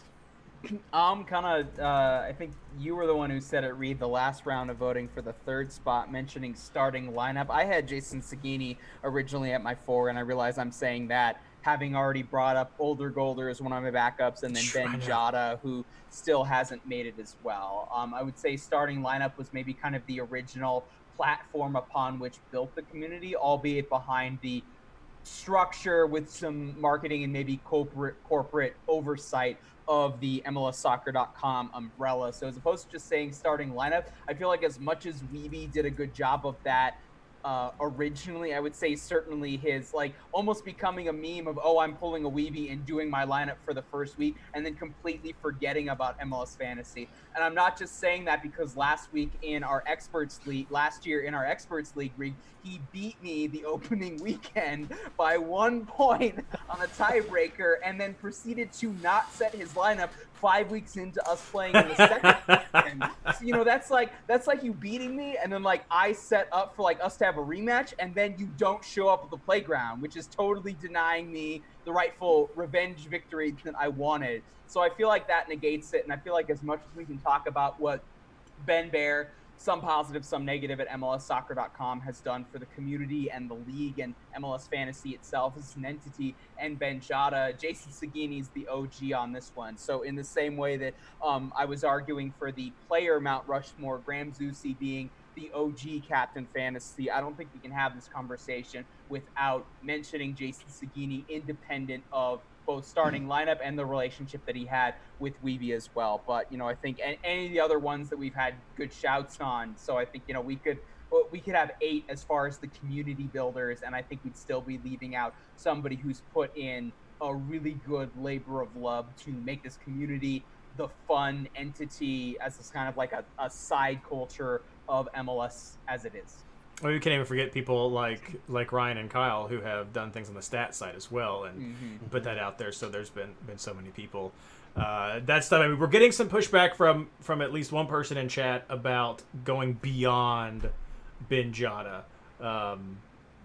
Um, <clears throat> I'm kind of. Uh, I think you were the one who said it. Read the last round of voting for the third spot, mentioning starting lineup. I had Jason Sagini originally at my four, and I realize I'm saying that having already brought up Older Goaler as one of my backups, and then Ben Jada, who still hasn't made it as well. Um, I would say starting lineup was maybe kind of the original platform upon which built the community, albeit behind the structure with some marketing and maybe corporate corporate oversight of the MLSsoccer.com umbrella. So as opposed to just saying starting lineup, I feel like as much as Wiebe did a good job of that, uh, originally. I would say certainly his like almost becoming a meme of oh I'm pulling a Wiebe and doing my lineup for the first week and then completely forgetting about MLS fantasy. And I'm not just saying that because last week in our experts league, last year in our experts league league, he beat me the <laughs> opening weekend by one point on a tiebreaker and then proceeded to not set his lineup five weeks into us playing in the second <laughs> weekend. So, you know, that's like that's like you beating me and then like I set up for like us to have a rematch and then you don't show up at the playground, which is totally denying me the rightful revenge victory that I wanted. So I feel like that negates it and I feel like as much as we can talk about what Ben Bear some positive, some negative at MLSsoccer.com has done for the community and the league and MLS fantasy itself as an entity. And Ben Jada, Jason is the OG on this one. So in the same way that um, I was arguing for the player Mount Rushmore, Graham Zusi being the OG captain fantasy. I don't think we can have this conversation without mentioning Jason Segini, independent of both starting lineup and the relationship that he had with Wiebe as well. But you know, I think any of the other ones that we've had good shouts on. So I think you know we could we could have eight as far as the community builders, and I think we'd still be leaving out somebody who's put in a really good labor of love to make this community the fun entity as this kind of like a, a side culture of MLS as it is. Well, you can't even forget people like like Ryan and Kyle who have done things on the stat side as well and mm-hmm. put that out there. So there's been been so many people. Uh, that's stuff. I mean, we're getting some pushback from from at least one person in chat about going beyond Ben Jada. Um,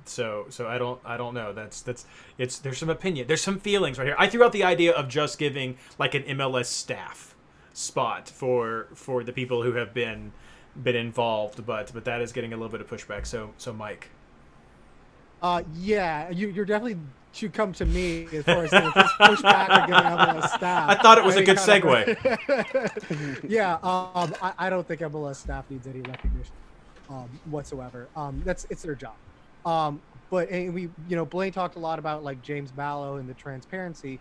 so so I don't I don't know. That's that's it's there's some opinion. There's some feelings right here. I threw out the idea of just giving like an MLS staff spot for for the people who have been been involved, but but that is getting a little bit of pushback. So so Mike. Uh yeah, you you're definitely should come to me as far as pushback or giving MLS staff. I thought it was a good segue. Of, <laughs> yeah, um, I, I don't think MLS staff needs any recognition um, whatsoever. Um, that's it's their job. Um, but and we, you know, Blaine talked a lot about like James Ballo and the transparency.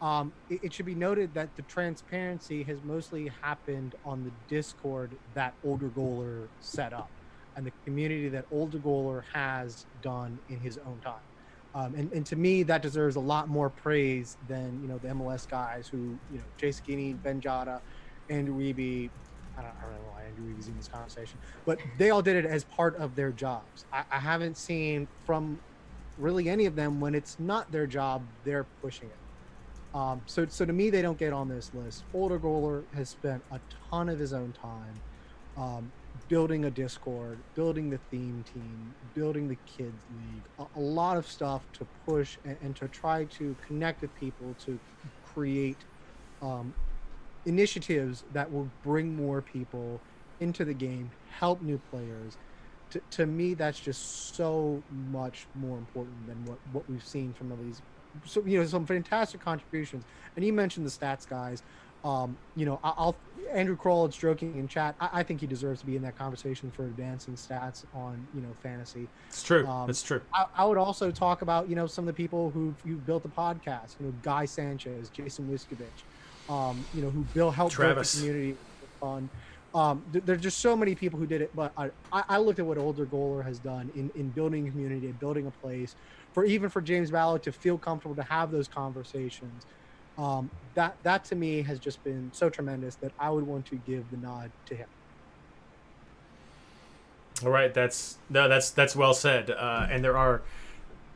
Um, it, it, should be noted that the transparency has mostly happened on the Discord that Older Goaler set up, and the community that Older Goaler has done in his own time. Um, and, and to me, that deserves a lot more praise than you know the MLS guys who you know Jay Skinny, Ben Jada, Andrew Wiebe. I don't, I don't know why Andrew Wiebe's in this conversation, but they all did it as part of their jobs. I, I haven't seen from really any of them when it's not their job, they're pushing it. Um, so, so to me, they don't get on this list. Older Goaler has spent a ton of his own time um, building a Discord, building the theme team, building the kids league, a, a lot of stuff to push and, and, to try to connect with people to create um, initiatives that will bring more people into the game, help new players. To, to me, that's just so much more important than what, what we've seen from all these so you know some fantastic contributions. And you mentioned the stats guys. Um, you know, I'll Andrew Kroll is joking in chat. I, I, think he deserves to be in that conversation for advancing stats on you know fantasy. It's true. Um, it's true. I, I, would also talk about you know some of the people who you built the podcast. You know, Guy Sanchez, Jason Wiskovich, um, you know, who built helped Travis. build the community on. Um, th- there's just so many people who did it, but I, I looked at what Older Goaler has done in, in building a community building a place for even for James Vallow to feel comfortable to have those conversations. Um, that that to me has just been so tremendous that I would want to give the nod to him. All right, that's no, that's that's well said. Uh, and there are,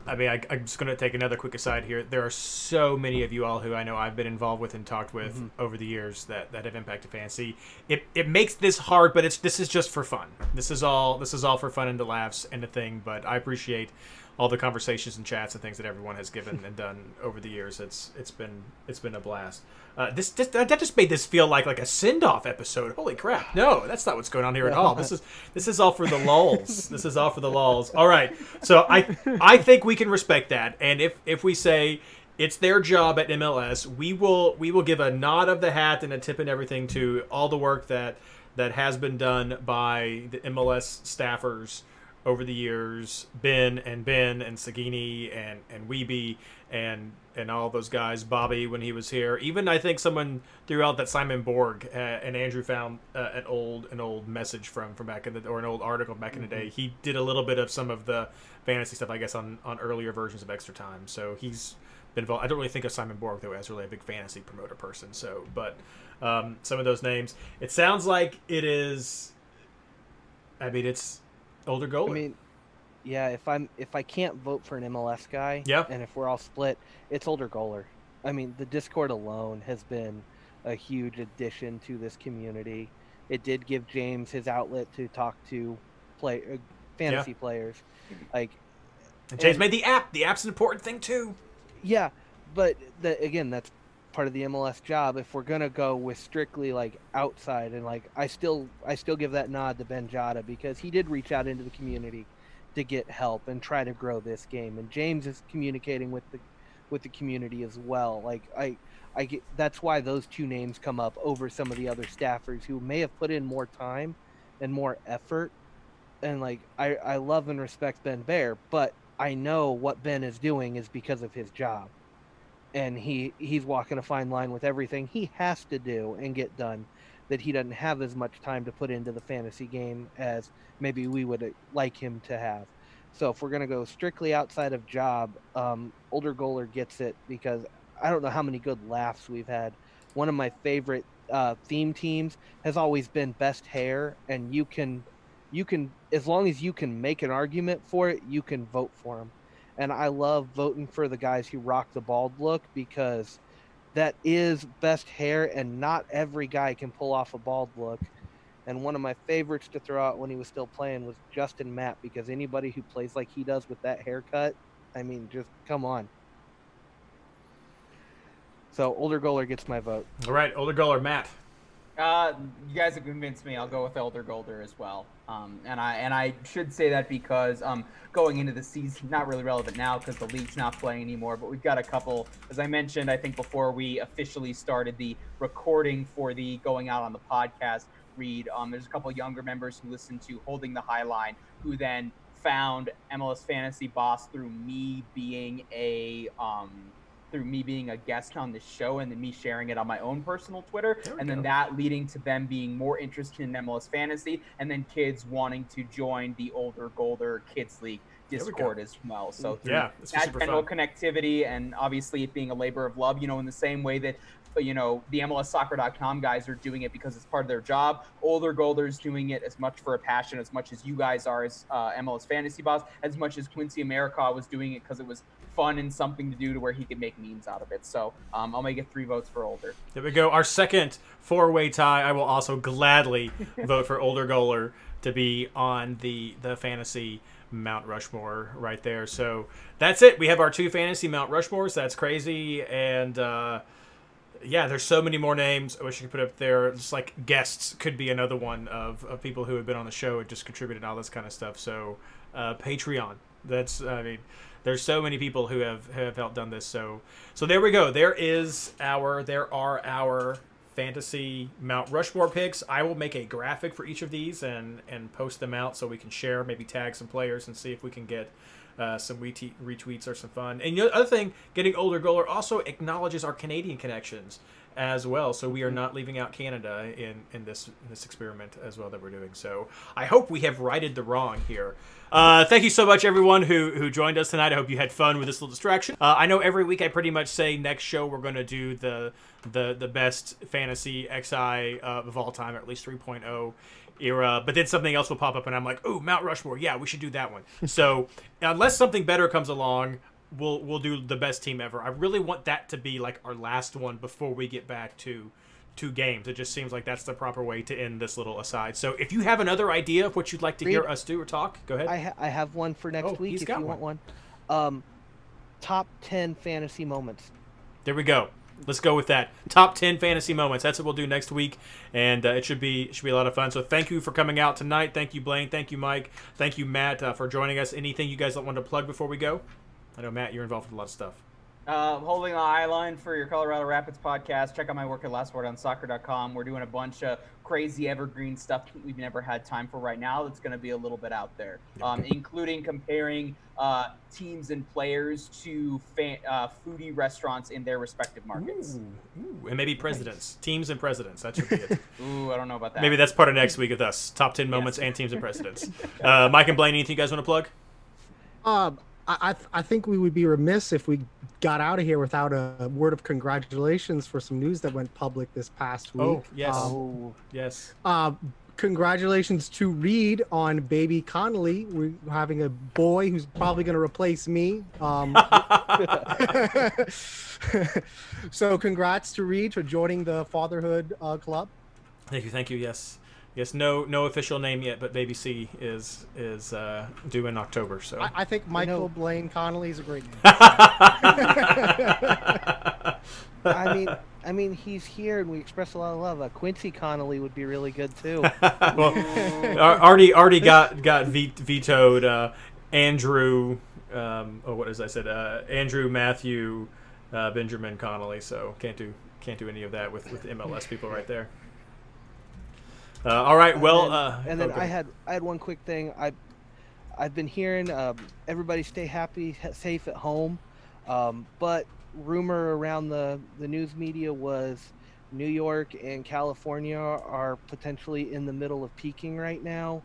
I mean, I, am just going to take another quick aside here. There are so many of you all who I know I've been involved with and talked with mm-hmm. over the years that, that have impacted fantasy. It, it makes this hard, but it's this is just for fun. This is all this is all for fun and the laughs and the thing. But I appreciate all the conversations and chats and things that everyone has given and done over the years. It's it's been it's been a blast. Uh, this, this that just made this feel like like a send off episode. Holy crap! No, that's not what's going on here at all. This is this is all for the lulls. <laughs> this is all for the lulls. All right. So I I think we can respect that. And if if we say it's their job at MLS, we will we will give a nod of the hat and a tip and everything to all the work that that has been done by the MLS staffers over the years, Ben and Ben and Sagini and and Wiebe and and all those guys, Bobby when he was here. Even I think someone threw out that Simon Borg uh, and Andrew found uh, an old an old message from from back in the or an old article back in the day. He did a little bit of some of the fantasy stuff, I guess, on on earlier versions of Extra Time. So he's been involved. I don't really think of Simon Borg though as really a big fantasy promoter person. So, but um, some of those names, it sounds like it is. I mean, it's older goalie. I mean, yeah, if I'm if I can't vote for an MLS guy, Yeah. and if we're all split, it's older goaler. I mean, the Discord alone has been a huge addition to this community. It did give James his outlet to talk to play uh, fantasy players, like and James and- made the app. The app's an important thing too. yeah, but the, again, that's part of the MLS job. If we're gonna go with strictly like outside and like, I still I still give that nod to Ben Jada because he did reach out into the community to get help and try to grow this game. And James is communicating with the with the community as well. Like I I get that's why those two names come up over some of the other staffers who may have put in more time and more effort. And like I I love and respect Ben Bear, but I know what Ben is doing is because of his job. And he he's walking a fine line with everything he has to do and get done that he doesn't have as much time to put into the fantasy game as maybe we would uh, like him to have. So if we're going to go strictly outside of job, um, older goaler gets it because I don't know how many good laughs we've had. One of my favorite uh, theme teams has always been best hair, and you can, you can as long as you can make an argument for it, you can vote for them. And I love voting for the guys who rock the bald look because that is best hair, and not every guy can pull off a bald look. And one of my favorites to throw out when he was still playing was Justin Mapp because anybody who plays like he does with that haircut, I mean, just come on. So older goaler gets my vote. All right, older goaler Matt. Uh, you guys have convinced me. I'll go with Older Goaler as well. Um, and I and I should say that because um, going into the season, not really relevant now because the league's not playing anymore. But we've got a couple, as I mentioned, I think before we officially started the recording for the going out on the podcast read. Um, there's a couple younger members who listen to Holding the High Line, who then found MLS Fantasy Boss through me being a um, through me being a guest on the show and then me sharing it on my own personal Twitter, and then that leading to them being more interested in MLS fantasy, and then kids wanting to join the older Goaler Kids League we. Discord as well. So through Yeah, that general fun. connectivity and obviously it being a labor of love, you know, in the same way that you know the MLSsoccer.com guys are doing it because it's part of their job. Older Goaler's doing it as much for a passion as much as you guys are as uh, MLS Fantasy Boss, as much as Quincy Amarikwa was doing it because it was fun and something to do to where he could make memes out of it. So um, I'll make it three votes for Older. There we go. Our second four-way tie. I will also gladly <laughs> vote for older goaler to be on the the fantasy Mount Rushmore right there. So that's it. We have our two fantasy Mount Rushmores. That's crazy. And uh, yeah, there's so many more names. I wish I could put up there. Just like guests could be another one of, of people who have been on the show and just contributed all this kind of stuff. So uh, Patreon. That's I mean, there's so many people who have have helped done this. So so there we go. There is our there are our fantasy Mount Rushmore picks. I will make a graphic for each of these and and post them out so we can share, maybe tag some players and see if we can get uh, some retweet, retweets are some fun. And the other thing, getting older goaler also acknowledges our Canadian connections as well. So we are not leaving out Canada in, in this in this experiment as well that we're doing. So I hope we have righted the wrong here. Uh, thank you so much, everyone who who joined us tonight. I hope you had fun with this little distraction. Uh, I know every week I pretty much say next show we're going to do the the the best fantasy XI uh, of all time, or at least 3.0 era. But then something else will pop up, and I'm like, oh, Mount Rushmore, yeah, we should do that one. <laughs> so unless something better comes along, we'll we'll do the best team ever. I really want that to be like our last one before we get back to two games. It just seems like that's the proper way to end this little aside. So if you have another idea of what you'd like to hear us do or talk, go ahead. I ha- I have one for next Oh, week he's if got you want one. Um, top ten fantasy moments. There we go. Let's go with that. Top 10 fantasy moments. That's what we'll do next week, and uh, it should be should be a lot of fun. So thank you for coming out tonight. Thank you, Blaine. Thank you, Mike. Thank you, Matt, uh, for joining us. Anything you guys want to plug before we go? I know Matt, you're involved with a lot of stuff. Uh, holding the High Line for your Colorado Rapids podcast. Check out my work at lastwordonsoccer.com. We're doing a bunch of crazy evergreen stuff that we've never had time for right now. That's going to be a little bit out there, um, including comparing uh, teams and players to fa- uh, foodie restaurants in their respective markets. Ooh, ooh, and maybe presidents, teams and presidents. That should be it. <laughs> Ooh, I don't know about that. maybe that's part of next week with us. Top ten moments and teams and presidents. <laughs> Uh, Mike and Blaine, anything you guys want to plug? Um, I, I I think we would be remiss if we got out of here without a word of congratulations for some news that went public this past week. Oh, yes. Um, Oh, Yes. Uh, congratulations to Reed on baby Connolly. We're having a boy who's probably going to replace me. Um, <laughs> <laughs> so, congrats to Reed for joining the fatherhood uh, club. Thank you, thank you. Yes, yes. No, no official name yet, but Baby C is is uh, due in October. So. I, I think Michael know- Blaine Connolly is a great name. <laughs> I mean, I mean, he's here, and we express a lot of love. Uh, Quincy Connolly would be really good too. <laughs> well, Ar- already already got got vetoed. Uh, Andrew, um, oh, what as I said, uh, Andrew Matthew uh, Benjamin Connolly. So can't do can't do any of that with with MLS people right there. Uh, all right. Well, and then, uh, and then okay. I had I had one quick thing. I I've been hearing um, everybody stay happy, safe at home, um, but rumor around the the news media was New York and California are potentially in the middle of peaking right now.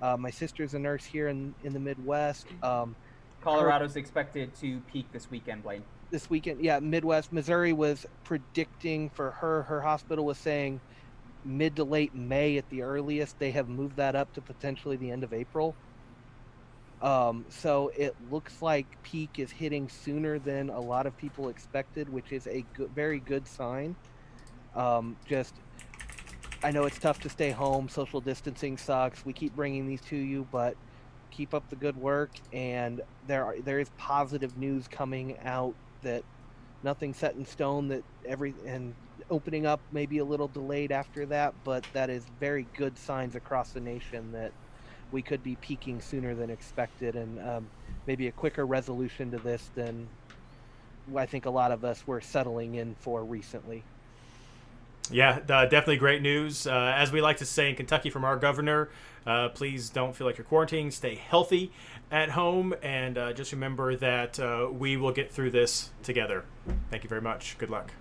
Uh, my sister's a nurse here in in the Midwest. Um, Colorado's expected to peak this weekend, Blaine. this weekend. Yeah, Midwest Missouri was predicting for her. Her hospital was saying mid to late May at the earliest. They have moved that up to potentially the end of April. Um, so it looks like peak is hitting sooner than a lot of people expected, which is a good, very good sign. Um, just, I know it's tough to stay home. Social distancing sucks. We keep bringing these to you, but keep up the good work. And there are there is positive news coming out that nothing set in stone. That every and opening up may be a little delayed after that, but that is very good signs across the nation that we could be peaking sooner than expected, and um, maybe a quicker resolution to this than I think a lot of us were settling in for recently. Yeah, uh, definitely great news. Uh, as we like to say in Kentucky from our governor, uh, please don't feel like you're quarantining. Stay healthy at home, and uh, just remember that uh, we will get through this together. Thank you very much. Good luck.